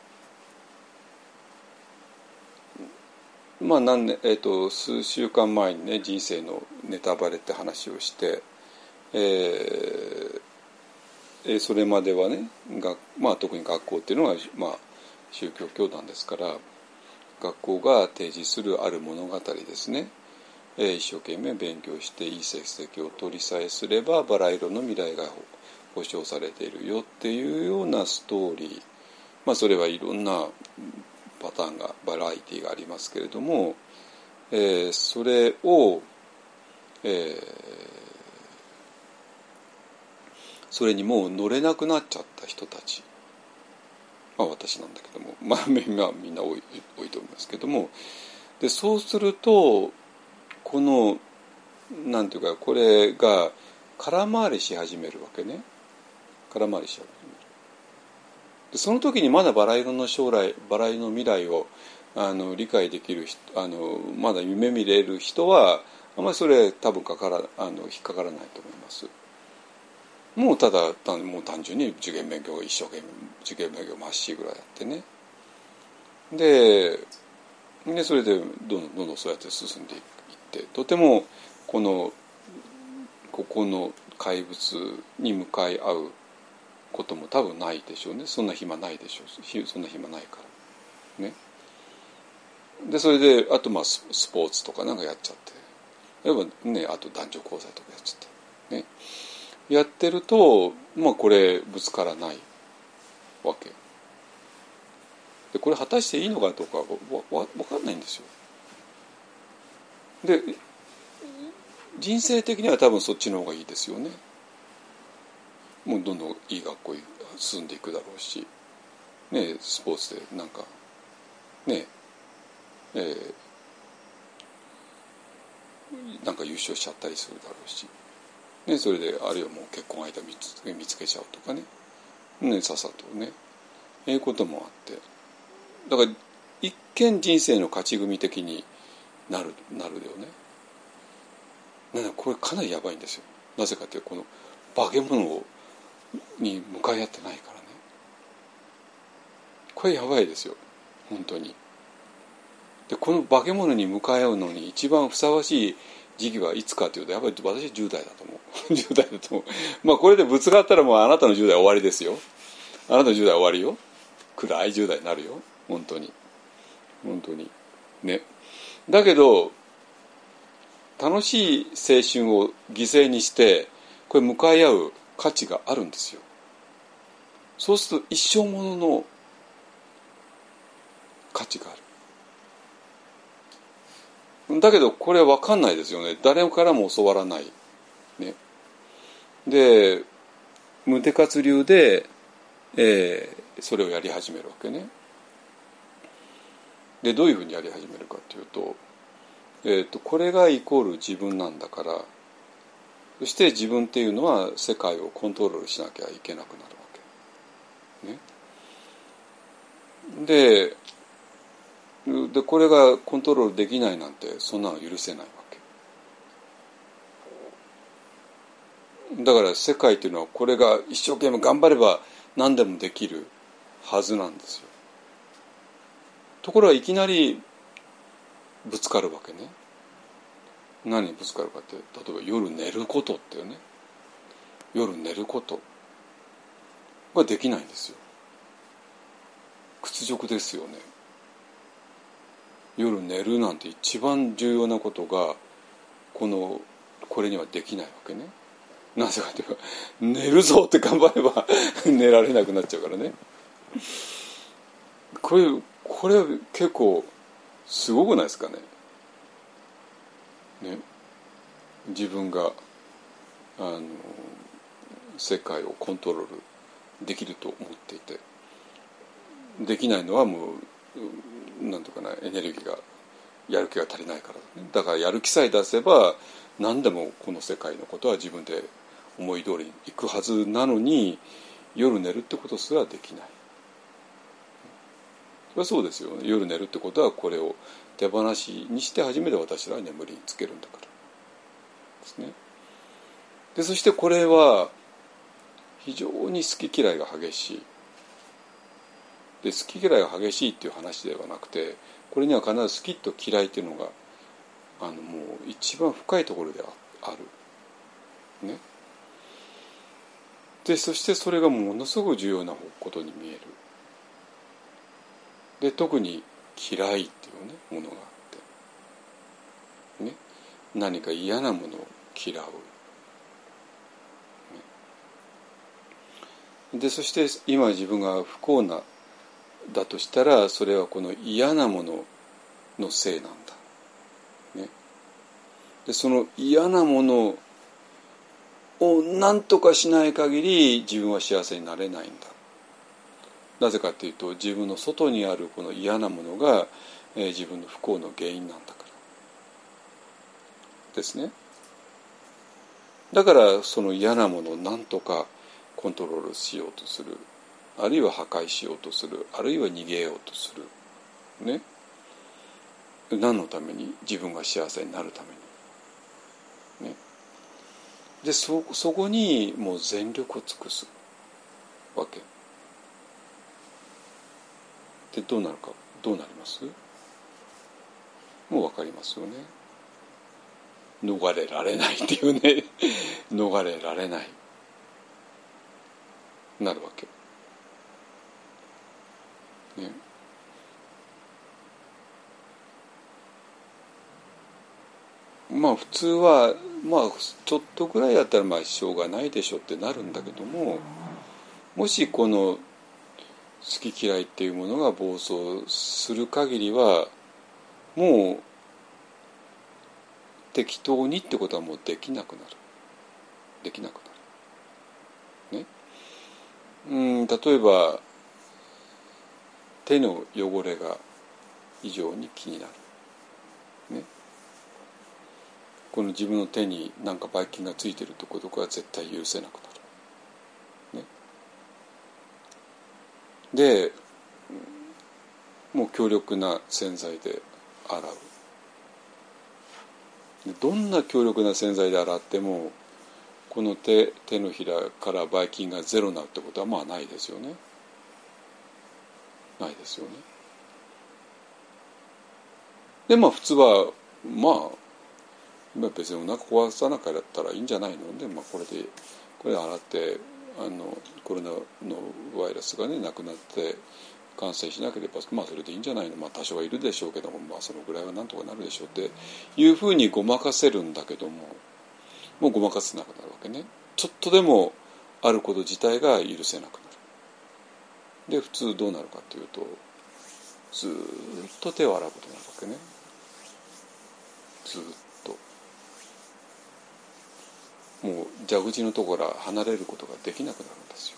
まあ何年、えーと、数週間前にね人生のネタバレって話をして、えーえー、それまではねが、まあ、特に学校っていうのは、まあ、宗教教団ですから学校が提示するある物語ですね、えー、一生懸命勉強していい成績を取りさえすればバラ色の未来が保証されているよっていうようなストーリー。まあそれはいろんなパターンがバラエティーがありますけれども、えー、それを、えー、それにもう乗れなくなっちゃった人たちまあ私なんだけども [laughs] まあみんなみんな多い多いと思いますけどもでそうするとこのなんていうかこれが空回りし始めるわけね。空回りし始めるでその時にまだバラ色の将来バラ色の未来をあの理解できるあのまだ夢見れる人はあんまりそれ多分かからあの引っかからないと思います。もうただもう単純に受験勉強一生懸命受験勉強まっしぐらいやってねででそれでどんどんどんどんそうやって進んでいってとてもこのここの怪物に向かい合うことも多分ないでしょうね。そんな暇ないでしょう。そんな暇ないから。ね。でそれであとまあスポーツとかなんかやっちゃって。例えばねあと男女交際とかやっちゃって。ね。やってるとまあこれぶつからないわけ。でこれ果たしていいのかどうかわ分かんないんですよ。で人生的には多分そっちの方がいいですよね。もうどんどんいい学校に進んでいくだろうし、ね、スポーツでなんかねえー、なんか優勝しちゃったりするだろうし、ね、それであるいはもう結婚相手見つ見つけちゃうとかねねさっさとねええこともあってだから一見人生の勝ち組的になるなるよね。なこれかなりやばいんですよ。なぜかというとこの化け物をに向かい合ってないからね。これやばいですよ。本当に。でこの化け物に向かい合うのに一番ふさわしい時期はいつかというとやっぱり私は10代だと思う。[laughs] 10代だと思う。まあこれでぶつかったらもうあなたの10代終わりですよ。あなたの10代終わりよ。暗い10代になるよ。本当に。本当に。ね。だけど楽しい青春を犠牲にしてこれ向かい合う価値があるんですよ。そうすると一生ものの価値がある。だけどこれ分かんないですよね。誰からも教わらない。ね。で無手活流で、えー、それをやり始めるわけね。でどういうふうにやり始めるかっていうと,、えーと、これがイコール自分なんだからそして自分っていうのは世界をコントロールしなきゃいけなくなるわけ。ね、ででこれがコントロールできないなんてそんなの許せないわけ。だから世界っていうのはこれが一生懸命頑張れば何でもできるはずなんですよ。ところがいきなりぶつかるわけね。何にぶつかるかって例えば夜寝ることっていうね。夜寝ることができないんですよ。屈辱ですよね。夜寝るなんて一番重要なことがこのこれにはできないわけね。なぜかというと寝るぞって頑張れば [laughs] 寝られなくなっちゃうからね。これこれ結構すごくないですかね。ね自分があの世界をコントロールできると思っていてできないのはもうなんとかなエネルギーがやる気が足りないから、ね、だからやる気さえ出せば何でもこの世界のことは自分で思い通りにいくはずなのに夜寝るってことすらできない。れはそうですよ、ね、夜寝るってことはこれを手放しにして初めて私らは眠りにつけるんだからですねでそしてこれは非常に好き嫌いが激しいで好き嫌いが激しいっていう話ではなくてこれには必ず好きと嫌いっていうのがあのもう一番深いところである。ね。でそしてそれがものすごく重要なことに見える。で特に嫌いっていうねものがあって、ね、何か嫌なものを嫌う。ね、でそして今自分が不幸なだとしたらそれはこの嫌なもののせいなんだ。ね、でその嫌なものを何とかしない限り自分は幸せになれないんだ。なぜかというと自分の外にあるこの嫌なものが、えー、自分の不幸の原因なんだから。ですね。だからその嫌なものを何とかコントロールしようとする。あるいは破壊しようとする。あるいは逃げようとする。ね。何のために？自分が幸せになるために。ね。でそそこにもう全力を尽くすわけ。でどうなるかどうなります？もう分かりますよね。逃れられないっていうね。[laughs] 逃れられない。なるわけ。ね。まあ普通はまあちょっとぐらいだったらまあしょうがないでしょってなるんだけどももしこの好き嫌いっていうものが暴走する限りはもう適当にってことはもうできなくなる。できなくなる。ね、うん例えば手の汚れが非常に気になる、ね、この自分の手に何かばい菌がついてるってことが絶対許せなくなる、でもう強力な洗剤で洗うどんな強力な洗剤で洗ってもこの手手のひらからばい菌がゼロになるってことはまあないですよね。ないですよね。でまあ普通はまあ別にお腹壊さなかったらいいんじゃないの？で、まあ、これでこれ洗ってあのコロナのウイルスがねなくなって感染しなければまあそれでいいんじゃないの。まあ多少はいるでしょうけどもまあそのぐらいはなんとかなるでしょうっていうふうにごまかせるんだけどももうごまかせなくなるわけね。ちょっとでもあること自体が許せなくなる。で普通どうなるかというとずっと手を洗うことになるわけね。ずっと。もう蛇口のところから離れることができなくなるんですよ。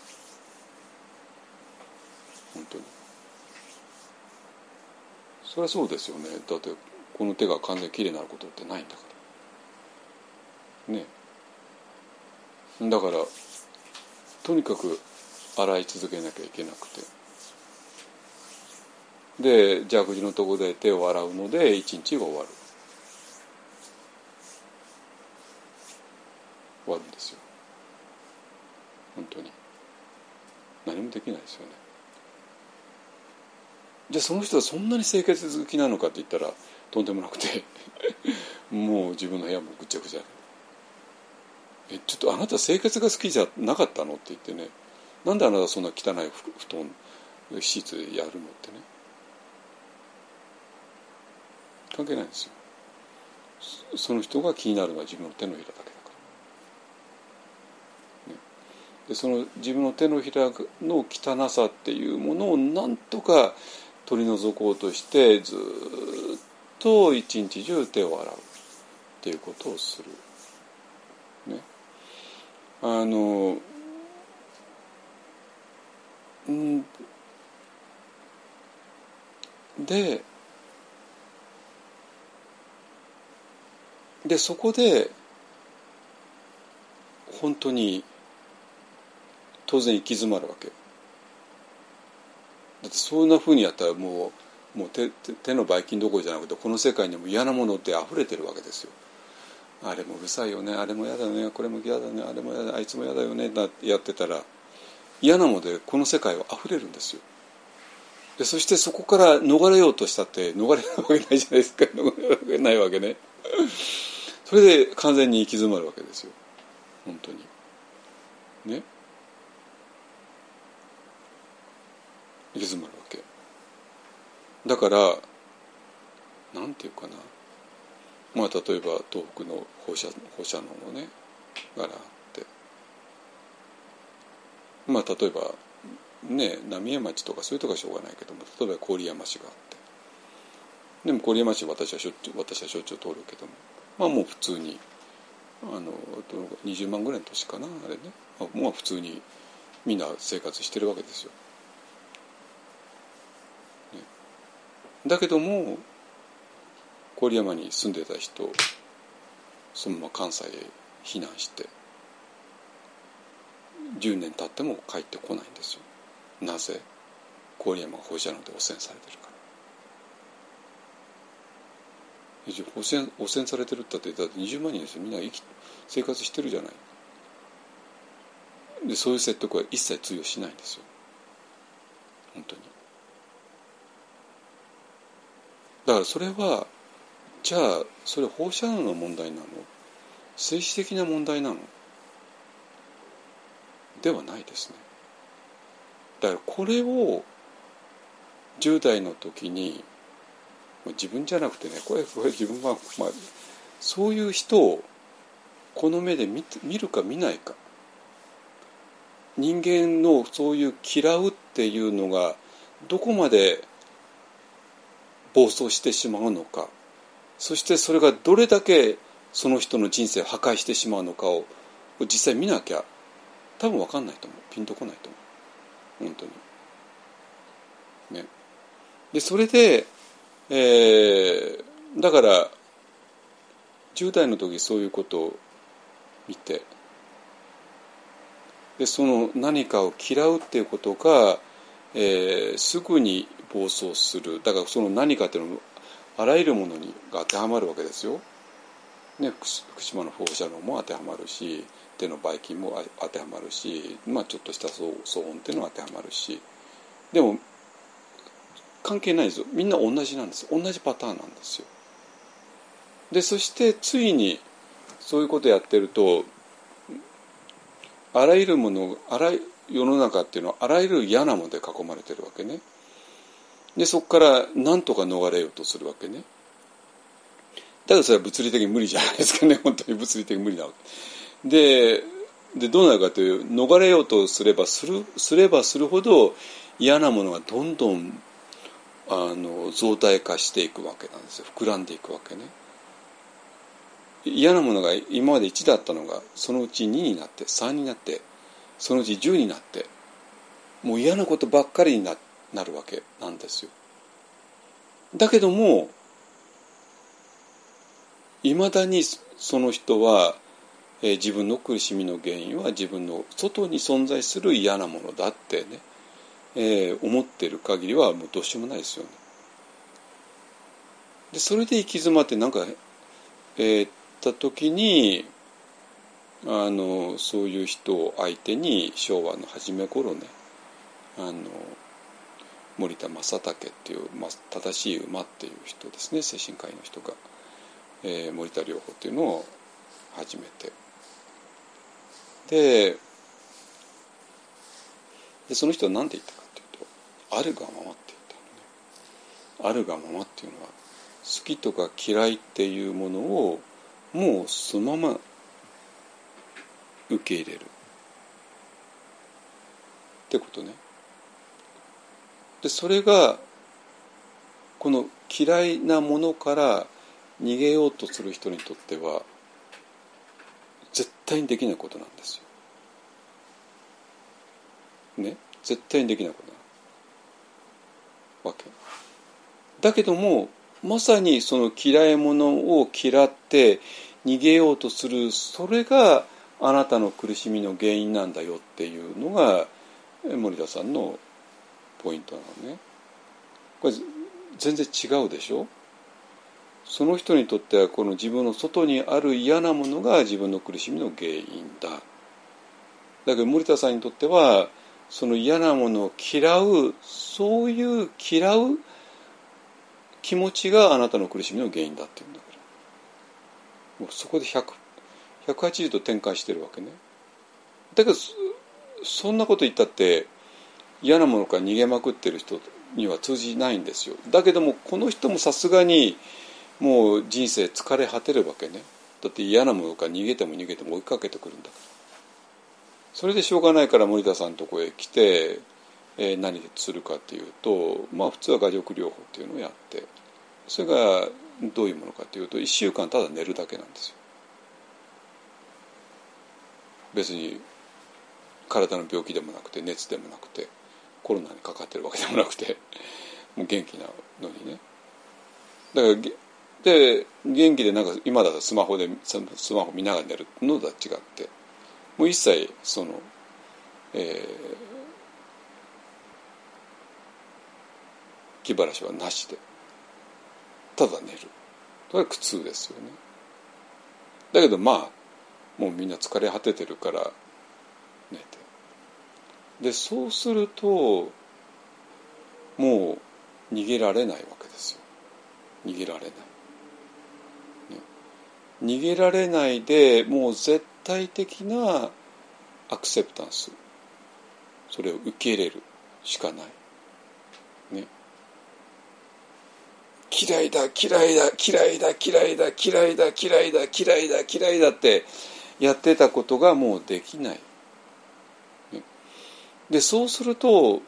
本当に。そりゃそうですよね。だってこの手が完全にきれいになることってないんだから。ね。だからとにかく洗い続けなきゃいけなくて。で蛇口のところで手を洗うので一日が終わる。わるんですよ。本当に。何もできないですよね。じゃあその人はそんなに清潔好きなのかって言ったらとんでもなくて。[laughs] もう自分の部屋もぐちゃぐちゃえちょっとあなた清潔が好きじゃなかったのって言ってね。なんであなたそんな汚い布団シーツやるのってね。関係ないんですよ。その人が気になるのは自分の手のひらだけだから、ね、でその自分の手のひらの汚さっていうものをなんとか取り除こうとしてずっと一日中手を洗うっていうことをする。ね、あのんででそこで本当に当然行き詰まるわけだってそんなふうにやったらもうもう手手のばい菌どころじゃなくてこの世界にも嫌なものって溢れてるわけですよ。あれもうるさいよねあれも嫌だよねこれも嫌だねあれも嫌だあいつも嫌だよねだってやってたら嫌なのでこの世界は溢れるんですよ。でそしてそこから逃れようとしたって逃れるわけないじゃないですか。[laughs] 逃れるわけないわけね。それで完全に行き詰まるわけですよ。本当に。ね。行き詰まるわけ。だからなんていうかな。まあ例えば東北の放射放射能のね柄あって。まあ例えばね浪江町とかそういうとこはしょうがないけども例えば郡山市があって。でも郡山市私はしょっちゅう私はしょっちゅう通るけども。まあもう普通にあの20万ぐらいの年かなあれね。まあ普通にみんな生活してるわけですよ。だけども郡山に住んでた人そのまま関西へ避難して10年経っても帰ってこないんですよ。なぜ？郡山が放射能で汚染されてるか。ら汚染汚染されてるったってだって20万人ですよ。みんな生き生活してるじゃない。でそういう説得は一切通用しないんですよ。本当に。だからそれはじゃあそれ放射能の問題なの？政治的な問題なの？ではないですね。だからこれを10代の時に自分じゃなくてねこれこれ自分は、まあ、そういう人をこの目で見見るか見ないか。人間のそういう嫌うっていうのがどこまで暴走してしまうのか。そしてそれがどれだけその人の人生を破壊してしまうのかを実際見なきゃ多分分かんないと思う。ピンとこないと思う。本当に。ね。でそれで、えー、だから10代の時そういうことを見てでその何かを嫌うっていうことが、えー、すぐに暴走するだからその何かっていうのもあらゆるものにが当てはまるわけですよ。ね、福島の放射能も当てはまるし手のばい菌も当てはまるし、まあ、ちょっとした騒音っていうのは当てはまるしでも関係ないですよみんな同じなんです同じパターンなんですよ。でそしてついにそういうことやってるとあらゆるものあら世の中っていうのはあらゆる嫌なもので囲まれてるわけね。でそこから何とか逃れようとするわけね。ただそれは物理的に無理じゃないですかね。[laughs] 本当に物理的に無理なわけ。ででどうなるかという逃れようとすればするすればするほど嫌なものがどんどんあの増大化していくわけなんですよ。膨らんでいくわけね。嫌なものが今まで1だったのがそのうち2になって3になってそのうち10になってもう嫌なことばっかりになってなるわけなんですよ。だけどもいまだにその人は、えー、自分の苦しみの原因は自分の外に存在する嫌なものだってね、えー、思ってる限りはもうどうしようもないですよね。でそれで行き詰まってなんか、えー、った時にあのそういう人を相手に昭和の初め頃ねあの森田正武っていう、まあ、正しい馬っていう人ですね精神科医の人が、えー、森田療法っていうのを始めてででその人は何て言ったかっていうと「あるがまま」って言ったのね。あるがままっていうのは好きとか嫌いっていうものをもうそのまま受け入れるってことね。でそれがこの嫌いなものから逃げようとする人にとっては絶対にできないことなんですよ。ね？絶対にできないことなわけ。だけどもまさにその嫌い者を嫌って逃げようとするそれがあなたの苦しみの原因なんだよっていうのが森田さんのポイントなのね。これ全然違うでしょ？その人にとってはこの自分の外にある嫌なものが自分の苦しみの原因だ。だけど森田さんにとってはその嫌なものを嫌うそういう嫌う気持ちがあなたの苦しみの原因だっていうんだからもうそこで1 180度転換してるわけねだけどそんなこと言ったって嫌なものから逃げまくってる人には通じないんですよ。だけどもこの人もさすがにもう人生疲れ果てるわけね。だって嫌なものから逃げても逃げても追いかけてくるんだから。それでしょうがないから森田さんのとこへ来て、えー、何するかっていうとまあ普通は画力療法っていうのをやってそれがどういうものかっていうと1週間ただ寝るだけなんですよ。別に体の病気でもなくて熱でもなくて。コロナにかかってるわけでもなくて [laughs] もう元気なのにね。だからで元気でなんか今だとスマホでスマホ見ながら寝るのとは違ってもう一切その、えー、気晴らしはなしでただ寝る。それは苦痛ですよね。だけどまあもうみんな疲れ果ててるからでそうするともう逃げられないわけですよ。逃げられない、ね、逃げられないでもう絶対的なアクセプタンス。それを受け入れるしかない。ね。嫌いだ嫌いだ嫌いだ嫌いだ嫌いだ嫌いだ嫌いだ嫌いだってやってたことがもうできない。でそうすると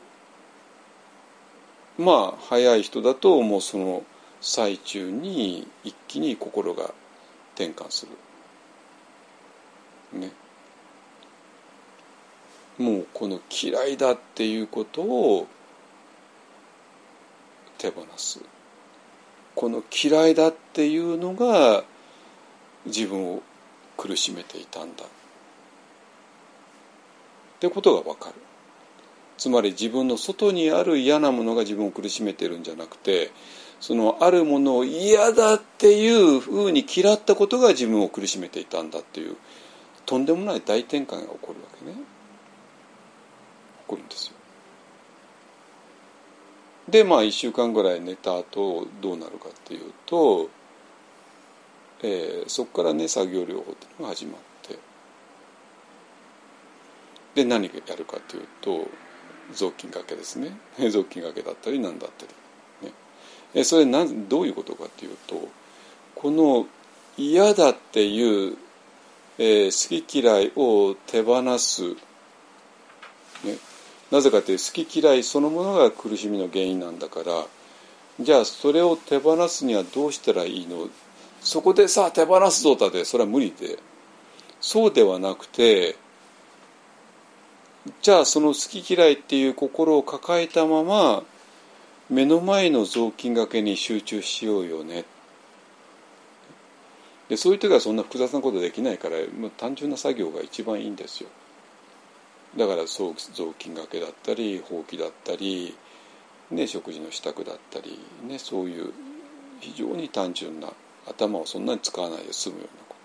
まあ早い人だともうその最中に一気に心が転換する。ね。もうこの嫌いだっていうことを手放す。この嫌いだっていうのが自分を苦しめていたんだってことが分かるつまり自分の外にある嫌なものが自分を苦しめてるんじゃなくてそのあるものを嫌だっていうふうに嫌ったことが自分を苦しめていたんだっていうとんでもない大転換が起こるわけね。起こるんですよ。でまあ1週間ぐらい寝た後どうなるかっていうと、えー、そこからね作業療法っていうのが始まって。で何やるかというと雑巾がけですね。[laughs] 雑巾がけだったり何だったり、ね、えそれなどういうことかというとこの嫌だっていう、えー、好き嫌いを手放す、ね、なぜかという好き嫌いそのものが苦しみの原因なんだからじゃあそれを手放すにはどうしたらいいの？そこでさあ手放すぞだってそれは無理で。そうではなくてじゃあその好き嫌いっていう心を抱えたまま目の前の雑巾がけに集中しようよね。でそういう時はそんな複雑なことできないからもう単純な作業が一番いいんですよ。だから雑巾がけだったりほうきだったり、ね、食事の支度だったり、ね、そういう非常に単純な頭をそんなに使わないで済むようなこ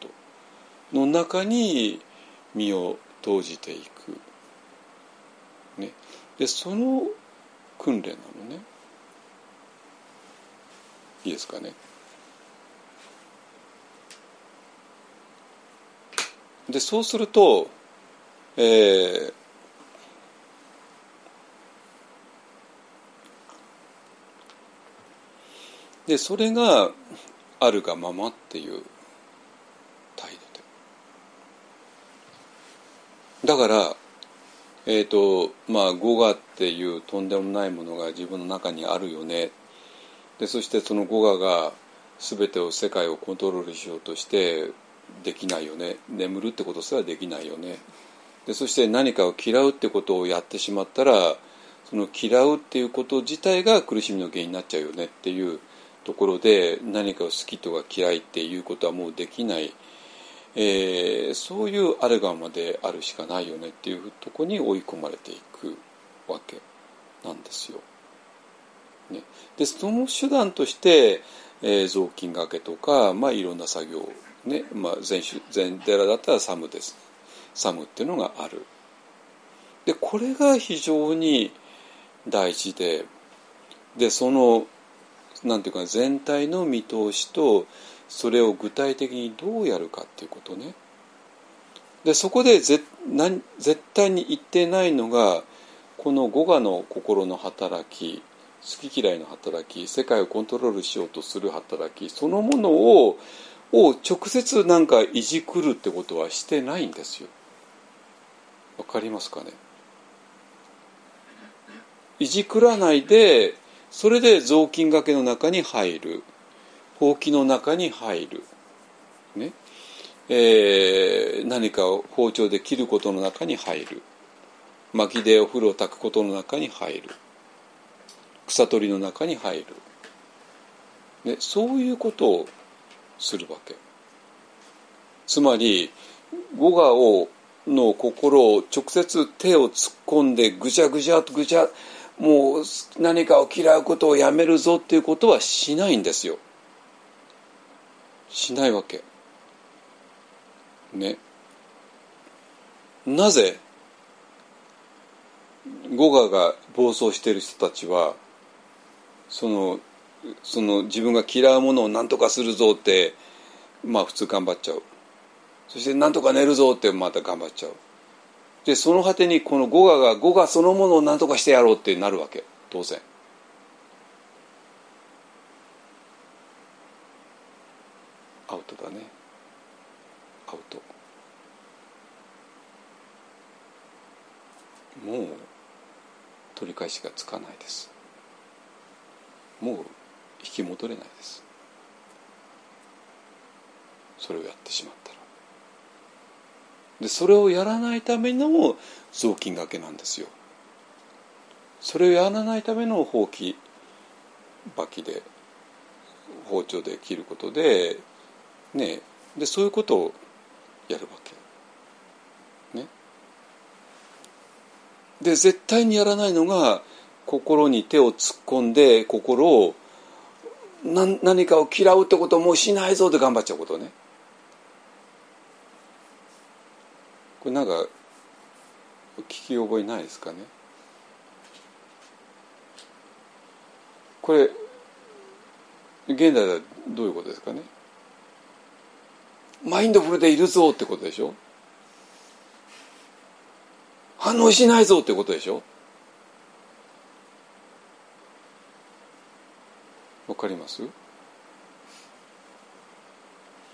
との中に身を投じていく、ね、でその訓練なのね。いいですかね。でそうすると、えー、でそれがあるがままっていう態度で。だからえ、ー、とまあ語我っていうとんでもないものが自分の中にあるよね。でそしてその語我が全てを世界をコントロールしようとしてできないよね。眠るってことすらできないよね。でそして何かを嫌うってことをやってしまったらその嫌うっていうこと自体が苦しみの原因になっちゃうよねっていうところで何かを好きとか嫌いっていうことはもうできない、えー、そういうあるがまであるしかないよねっていうとこに追い込まれていくわけなんですよ。ね、でその手段として、えー、雑巾がけとか、まあ、いろんな作業ね。まあ、禅禅寺だったらサムです。サムっていうのがある。でこれが非常に大事ででそのなんていうか全体の見通しとそれを具体的にどうやるかっていうことね。でそこで絶絶対に言ってないのがこの五我の心の働き好き嫌いの働き世界をコントロールしようとする働きそのものをを直接なんかいじくるってことはしてないんですよ。わかりますかね？いじくらないでそれで雑巾がけの中に入る。ほうきの中に入る、ね。えー、何かを包丁で切ることの中に入る。薪でお風呂を炊くことの中に入る。草取りの中に入る、ね、そういうことをするわけ。つまり語我をの心を直接手を突っ込んでぐちゃぐちゃぐちゃもう何かを嫌うことをやめるぞっていうことはしないんですよ。しないわけ。ね。なぜ語我が暴走している人たちはそのその自分が嫌うものを何とかするぞってまあ普通頑張っちゃう。そして何とか寝るぞってまた頑張っちゃう。でその果てにこの語我が語我そのものを何とかしてやろうってなるわけ。当然。だね。アウトもう取り返しがつかないです。もう引き戻れないです。それをやってしまったら。でそれをやらないための雑巾がけなんですよ。それをやらないためのほうきばきで包丁で切ることでねでそういうことをやるわけ。ね。で絶対にやらないのが心に手を突っ込んで心を何何かを嫌うってことをもうしないぞって頑張っちゃうことね。これなんか聞き覚えないですかね。これ現代ではどういうことですかね。マインドフルでいるぞってことでしょ？反応しないぞってことでしょ？わかります？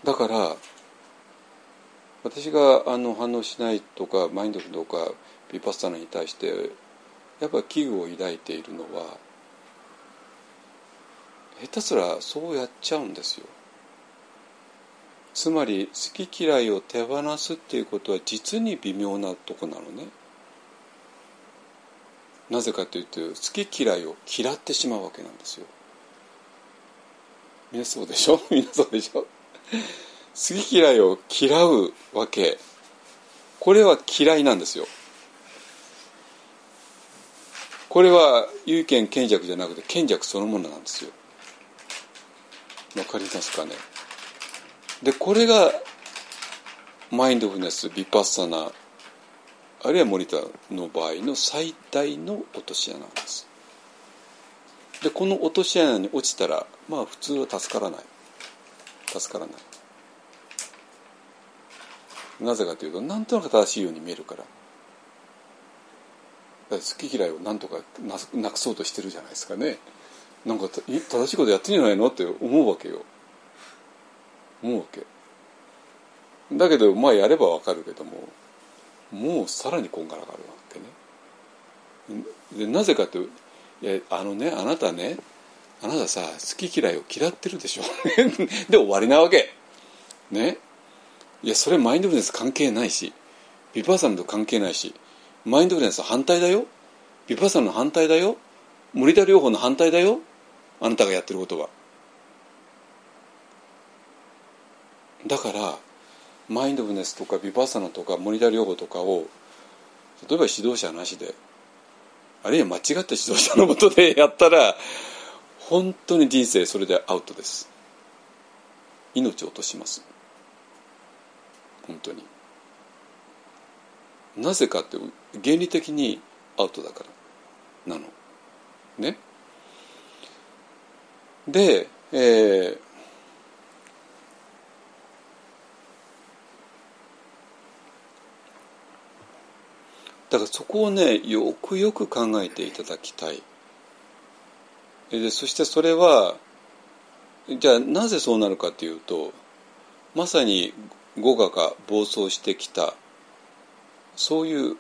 だから私があの反応しないとかマインドフルとかビパッサナに対してやっぱ危惧を抱いているのは下手すらそうやっちゃうんですよ。つまり好き嫌いを手放すっていうことは実に微妙なとこなのね。なぜかというと好き嫌いを嫌ってしまうわけなんですよ。みんそうでしょ？[laughs] みんそうでしょ？好き嫌いを嫌うわけ。これは嫌いなんですよ。これは有権賢弱じゃなくて賢弱そのものなんですよ。わかりますかね？でこれがマインドフルネスビパッサナあるいは森田の場合の最大の落とし穴なんです。でこの落とし穴に落ちたらまあ普通は助からない。助からない。なぜかというとなんとなく正しいように見えるから。好き嫌いをなんとかなくそうとしてるじゃないですかね。なんか正しいことやってんじゃないの？って思うわけよ。思うわけ。だけどまあやればわかるけどももうさらにこんがらがるわけね。でなぜかといやあのねあなたねあなたさ好き嫌いを嫌ってるでしょ。[laughs] で終わりなわけ。ね。いやそれマインドフルネス関係ないしビパーサナと関係ないしマインドフルネス反対だよ。ビパッサナの反対だよ。森田療法の反対だよ。あなたがやってることは。だからマインドフネスとかビパッサナとかモニター療法とかを例えば指導者なしであるいは間違った指導者のもとで [laughs] やったら本当に人生それでアウトです。命を落とします。本当に。なぜかって原理的にアウトだから。なの。ね。で、えー、だからそこをねよくよく考えていただきたい。でそしてそれはじゃあなぜそうなるかというとまさに語我が暴走してきたそういう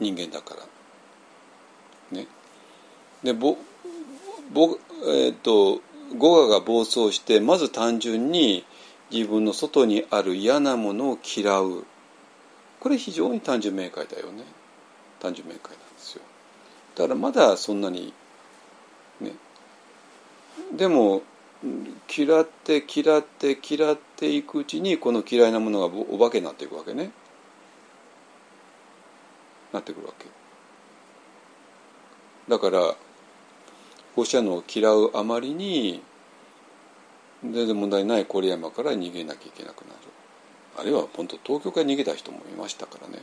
人間だから。ね。でぼぼえっ、ー、と語我が暴走してまず単純に自分の外にある嫌なものを嫌う。これ非常に単純明快だよね。単純明快なんですよ。だからまだそんなにね。でも嫌って嫌って嫌っていくうちにこの嫌いなものがお化けになっていくわけね。なってくるわけ。だから放射能を嫌うあまりに全然問題ない郡山から逃げなきゃいけなくなる。あるいは本当東京から逃げた人もいましたからね。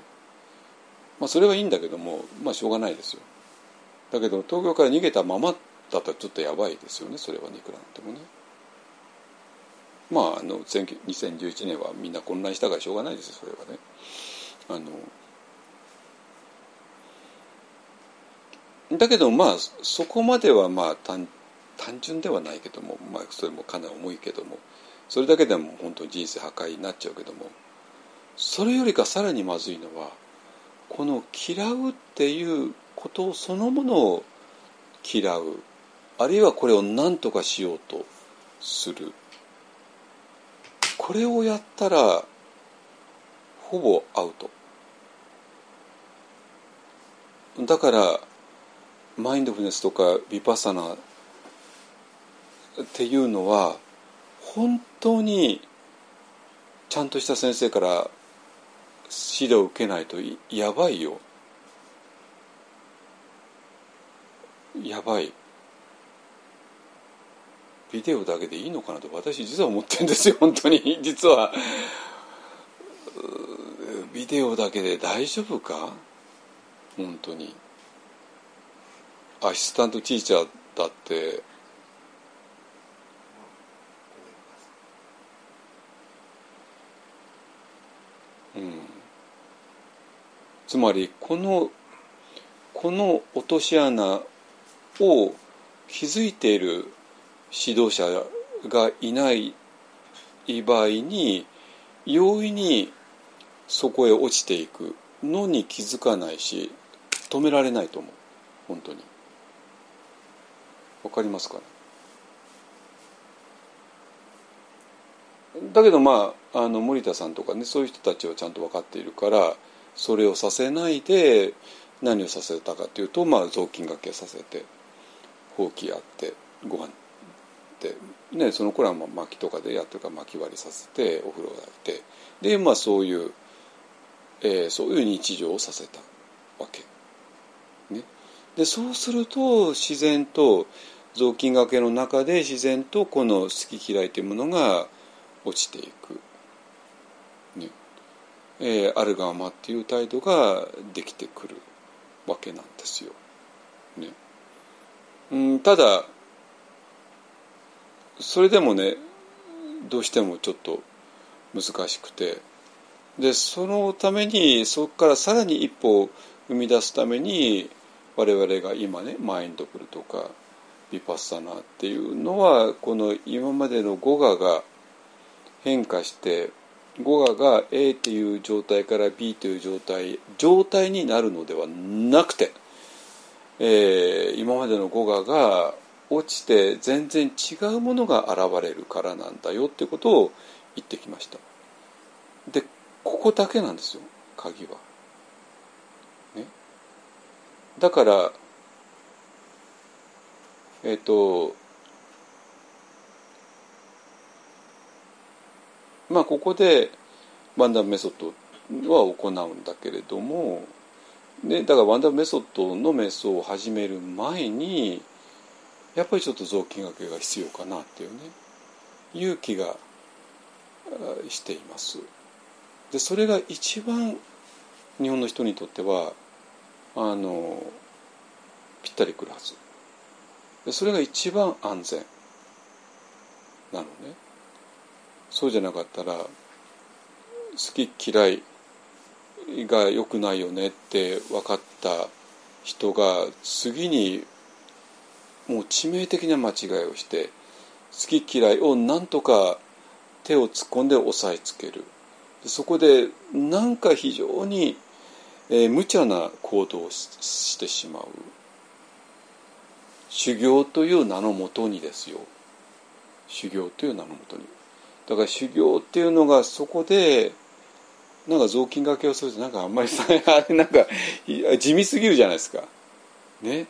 まあ、それはいいんだけどもまあしょうがないですよ。だけど東京から逃げたままだったらちょっとやばいですよねそれはいくらなんでもね。まああの2011年はみんな混乱したからしょうがないですよそれはね。あのだけどまあそこまではまあ単単純ではないけども、まあ、それもかなり重いけどもそれだけでも本当に人生破壊になっちゃうけどもそれよりかさらにまずいのはこの嫌うっていうことそのものを嫌う。あるいはこれを何とかしようとする。これをやったらほぼアウト。だからマインドフルネスとかヴィパサナっていうのは本当にちゃんとした先生から指導を受けないとやばいよ。やばい。ビデオだけでいいのかなと私実は思ってるんですよ本当に。実は。ビデオだけで大丈夫か？本当に。アシスタントティーチャーだってつまりこのこの落とし穴を築いている指導者がいない場合に容易にそこへ落ちていくのに気づかないし止められないと思う。本当に。わかりますかね？だけどまああの森田さんとかねそういう人たちはちゃんと分かっているからそれをさせないで何をさせたかというと、まあ、雑巾がけさせてほうきやってご飯で、ね、その頃はまあ薪とかでやってるから薪割りさせてお風呂をやってで、まあ、そういう、えー、そういう日常をさせたわけ。ね、でそうすると自然と雑巾がけの中で自然とこの好き嫌いというものが落ちていく。えー、あるがままっていう態度ができてくるわけなんですよ。ね、うんただそれでもねどうしてもちょっと難しくてでそのためにそこからさらに一歩を生み出すために我々が今ねマインドフルとかヴィパッサナーっていうのはこの今までの語我が変化して語我が A という状態から B という状態状態になるのではなくて、えー、今までの語我が落ちて全然違うものが現れるからなんだよってことを言ってきましたでここだけなんですよ鍵は。ね、だからえっ、ー、とまあここでワンダーメソッドは行うんだけれどもでだからワンダーメソッドの瞑想を始める前にやっぱりちょっと雑巾がけが必要かなっていうね勇気がしています。でそれが一番日本の人にとってはあのぴったりくるはずでそれが一番安全なのねそうじゃなかったら好き嫌いが良くないよねって分かった人が次にもう致命的な間違いをして好き嫌いをなんとか手を突っ込んで押さえつける。そこでなんか非常に、えー、無茶な行動をしてしまう。修行という名のもとにですよ。修行という名のもとに。だから修行っていうのがそこでなんか雑巾がけをするとなんかあんまりさあれなんか地味すぎるじゃないですか。ね。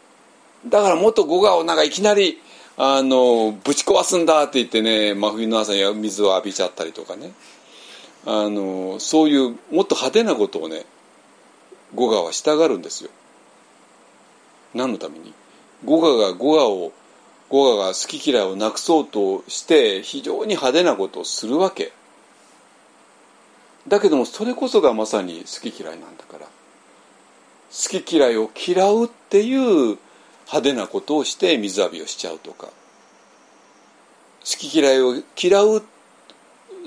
だからもっと語我をなんかいきなりあのぶち壊すんだって言ってね真冬の朝に水を浴びちゃったりとかね。あのそういうもっと派手なことをね語我はしたがるんですよ。何のために？語我が語我を語が好き嫌いをなくそうとして非常に派手なことをするわけ。だけどもそれこそがまさに好き嫌いなんだから。好き嫌いを嫌うっていう派手なことをして水浴びをしちゃうとか。好き嫌いを嫌う好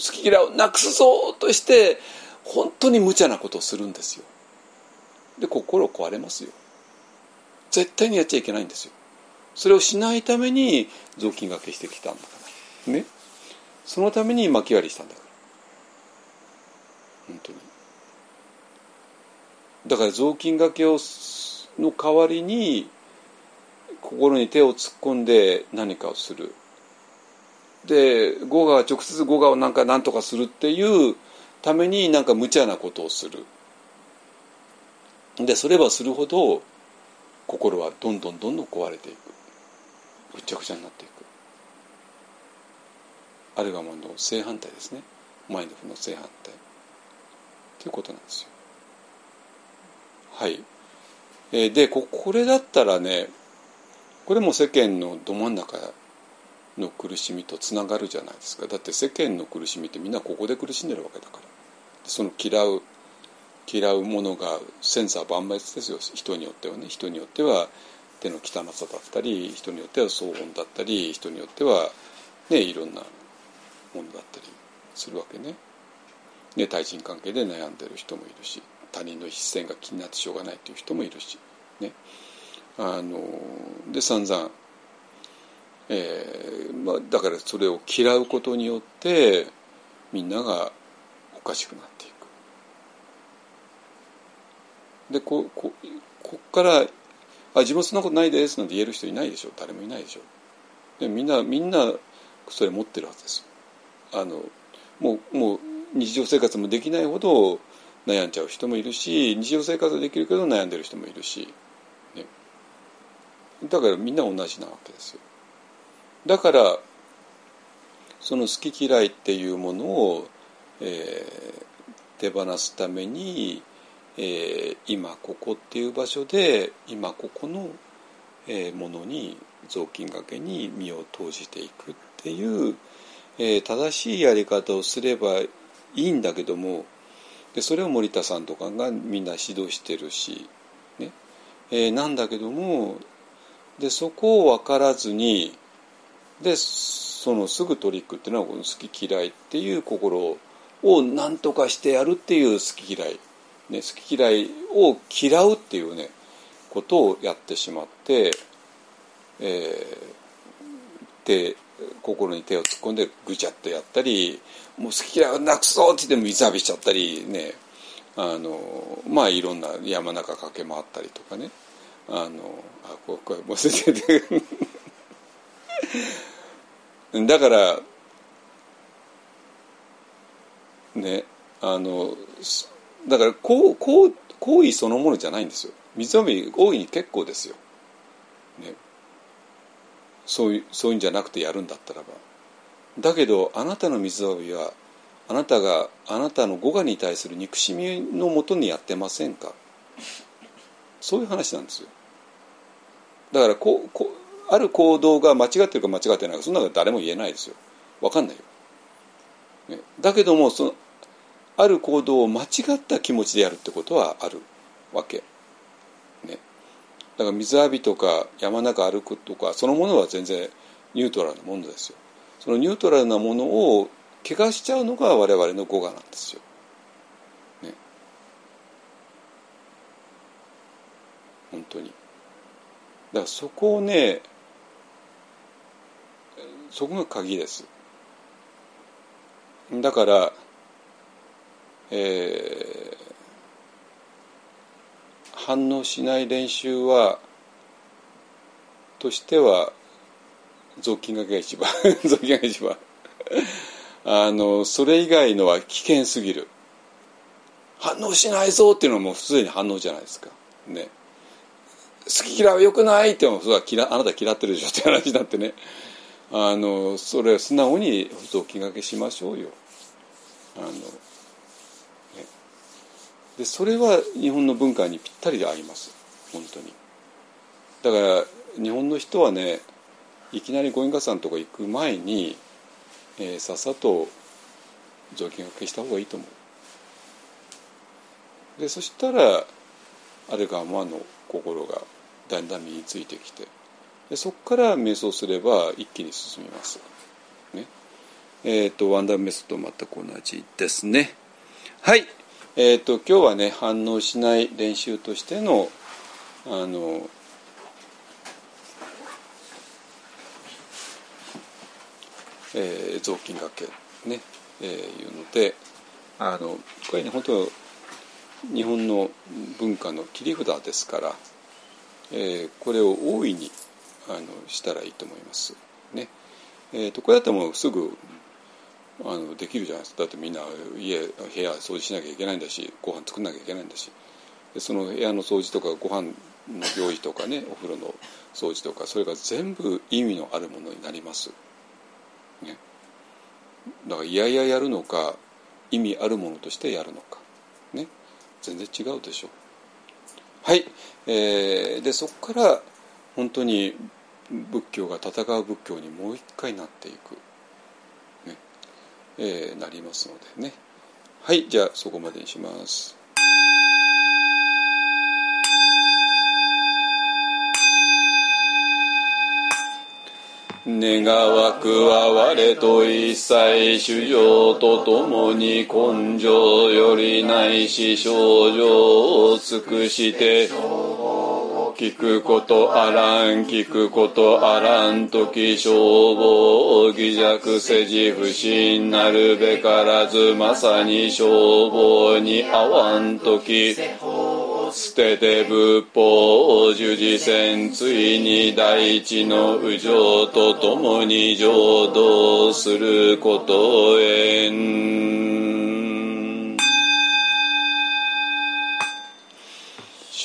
き嫌いをなくすぞとして本当に無茶なことをするんですよ。で心壊れますよ。絶対にやっちゃいけないんですよ。それをしないために雑巾がけしてきたんだから。ね。そのために巻き割りしたんだから。本当に。だから雑巾がけをの代わりに心に手を突っ込んで何かをする。で語が直接語がをなんか何とかするっていうためになんか無茶なことをする。でそれはするほど心はどんどんどんどん壊れていく。ぐちゃぐちゃになっていく。あるがもの正反対ですね。マインドフルの正反対。ということなんですよ。はい。えー、でこれだったらねこれも世間のど真ん中の苦しみとつながるじゃないですか。だって世間の苦しみってみんなここで苦しんでるわけだから。その嫌う嫌うものがセンサー万別ですよ。人によってはね。人によっては手の汚さだったり人によっては騒音だったり人によってはねいろんなものだったりするわけね。ね対人関係で悩んでる人もいるし他人の視線が気になってしょうがないっていう人もいるしね。あので散々、えーまあ、だからそれを嫌うことによってみんながおかしくなっていく。でこここっから「あ自分そんなことないです」なんて言える人いないでしょ誰もいないでしょ。でみんなみんなそれ持ってるはずです。あのもうもう日常生活もできないほど悩んじゃう人もいるし日常生活はできるけど悩んでる人もいるし、ね、だからみんな同じなわけですよ。だからその好き嫌いっていうものを、えー、手放すために、えー、今ここっていう場所で今ここの、えー、ものに雑巾がけに身を投じていくっていう、えー、正しいやり方をすればいいんだけどもでそれを森田さんとかがみんな指導してるし、ね。えー、なんだけどもでそこを分からずにでそのすぐトリックっていうのはこの好き嫌いっていう心を何とかしてやるっていう好き嫌い、ね、好き嫌いを嫌うっていうねことをやってしまって、えー、で心に手を突っ込んでぐちゃっとやったりもう好き嫌いをなくそうって言っても水浴びしちゃったりねあのまあいろんな山中駆け回ったりとかねあのあこうこうもう先生だからねあのだからこうこう行為そのものじゃないんですよ。水浴び大いに結構ですよ、ね、そういうそういうんじゃなくてやるんだったらば。だけどあなたの水浴びはあなたがあなたの語我に対する憎しみのもとにやってませんか？そういう話なんですよ。だからこうこうある行動が間違ってるか間違ってないかそんなの誰も言えないですよ。分かんないよ、ね、だけどもそのある行動を間違った気持ちでやるってことはあるわけねだから水浴びとか山中歩くとかそのものは全然ニュートラルなものですよそのニュートラルなものを怪我しちゃうのが我々の語我なんですよ。ね。本当に。だからそこをねそこが鍵です。だから、えー、反応しない練習はとしては雑巾がけが一番 [laughs] 雑巾がけ一番。あのそれ以外のは危険すぎる。反応しないぞっていうのはもうすでに反応じゃないですか。ね。好き嫌いはよくないってもそれは嫌あなた嫌ってるでしょって話になってね。あのそれを素直に雑巾がけしましょうよ。あの、でそれは日本の文化にぴったりであります。本当に。だから日本の人はねいきなりご縁家さんとか行く前に、えー、さっさと雑巾がけした方がいいと思う。でそしたらあれがまの心がだんだん身についてきてでそこから瞑想すれば一気に進みます。ね。えーと、ワンダーメソッド全く同じですね。はい、えーと、今日はね反応しない練習としてのあのえー、雑巾がけね、えー、いうのであのこれね本当日本の文化の切り札ですから、えー、これを大いにあのしたらいいと思います。ねえーと、これだったらもうすぐあのできるじゃないですか。だってみんな家部屋掃除しなきゃいけないんだしご飯作んなきゃいけないんだし。でその部屋の掃除とかご飯の用意とかねお風呂の掃除とかそれが全部意味のあるものになります。ね、だからいやいややるのか意味あるものとしてやるのか。ね。全然違うでしょ。うはい、えー、でそこから本当に仏教が戦う仏教にもう一回なっていく、えー、なりますのでねはいじゃあそこまでにします。願わくは我と一切主情とともに根性よりないし症状を尽くして聞くことあらん聞くことあらん時消防偽弱せじ不信なるべからずまさに消防に合わん時捨てて仏法を十字戦ついに大地の右上とともに浄土す。ることへん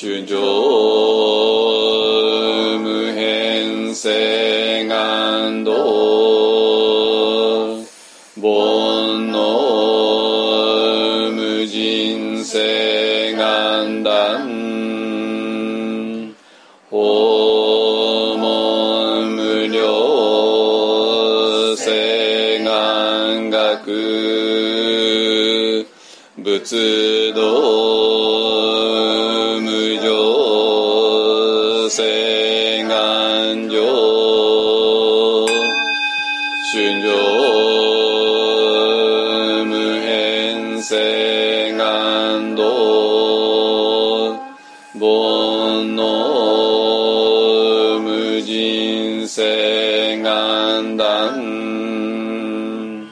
主上無変性願道煩悩無人性願断。訪問無料性願学。仏道世願断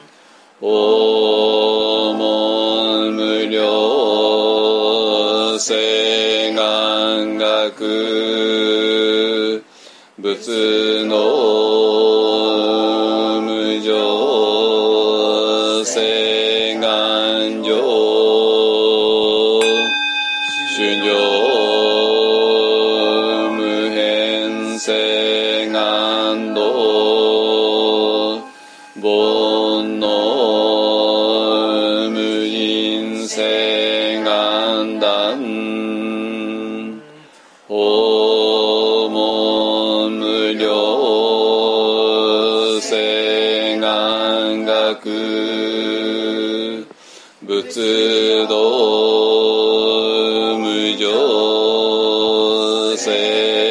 お門無量世願学仏の無常誓仏道無常性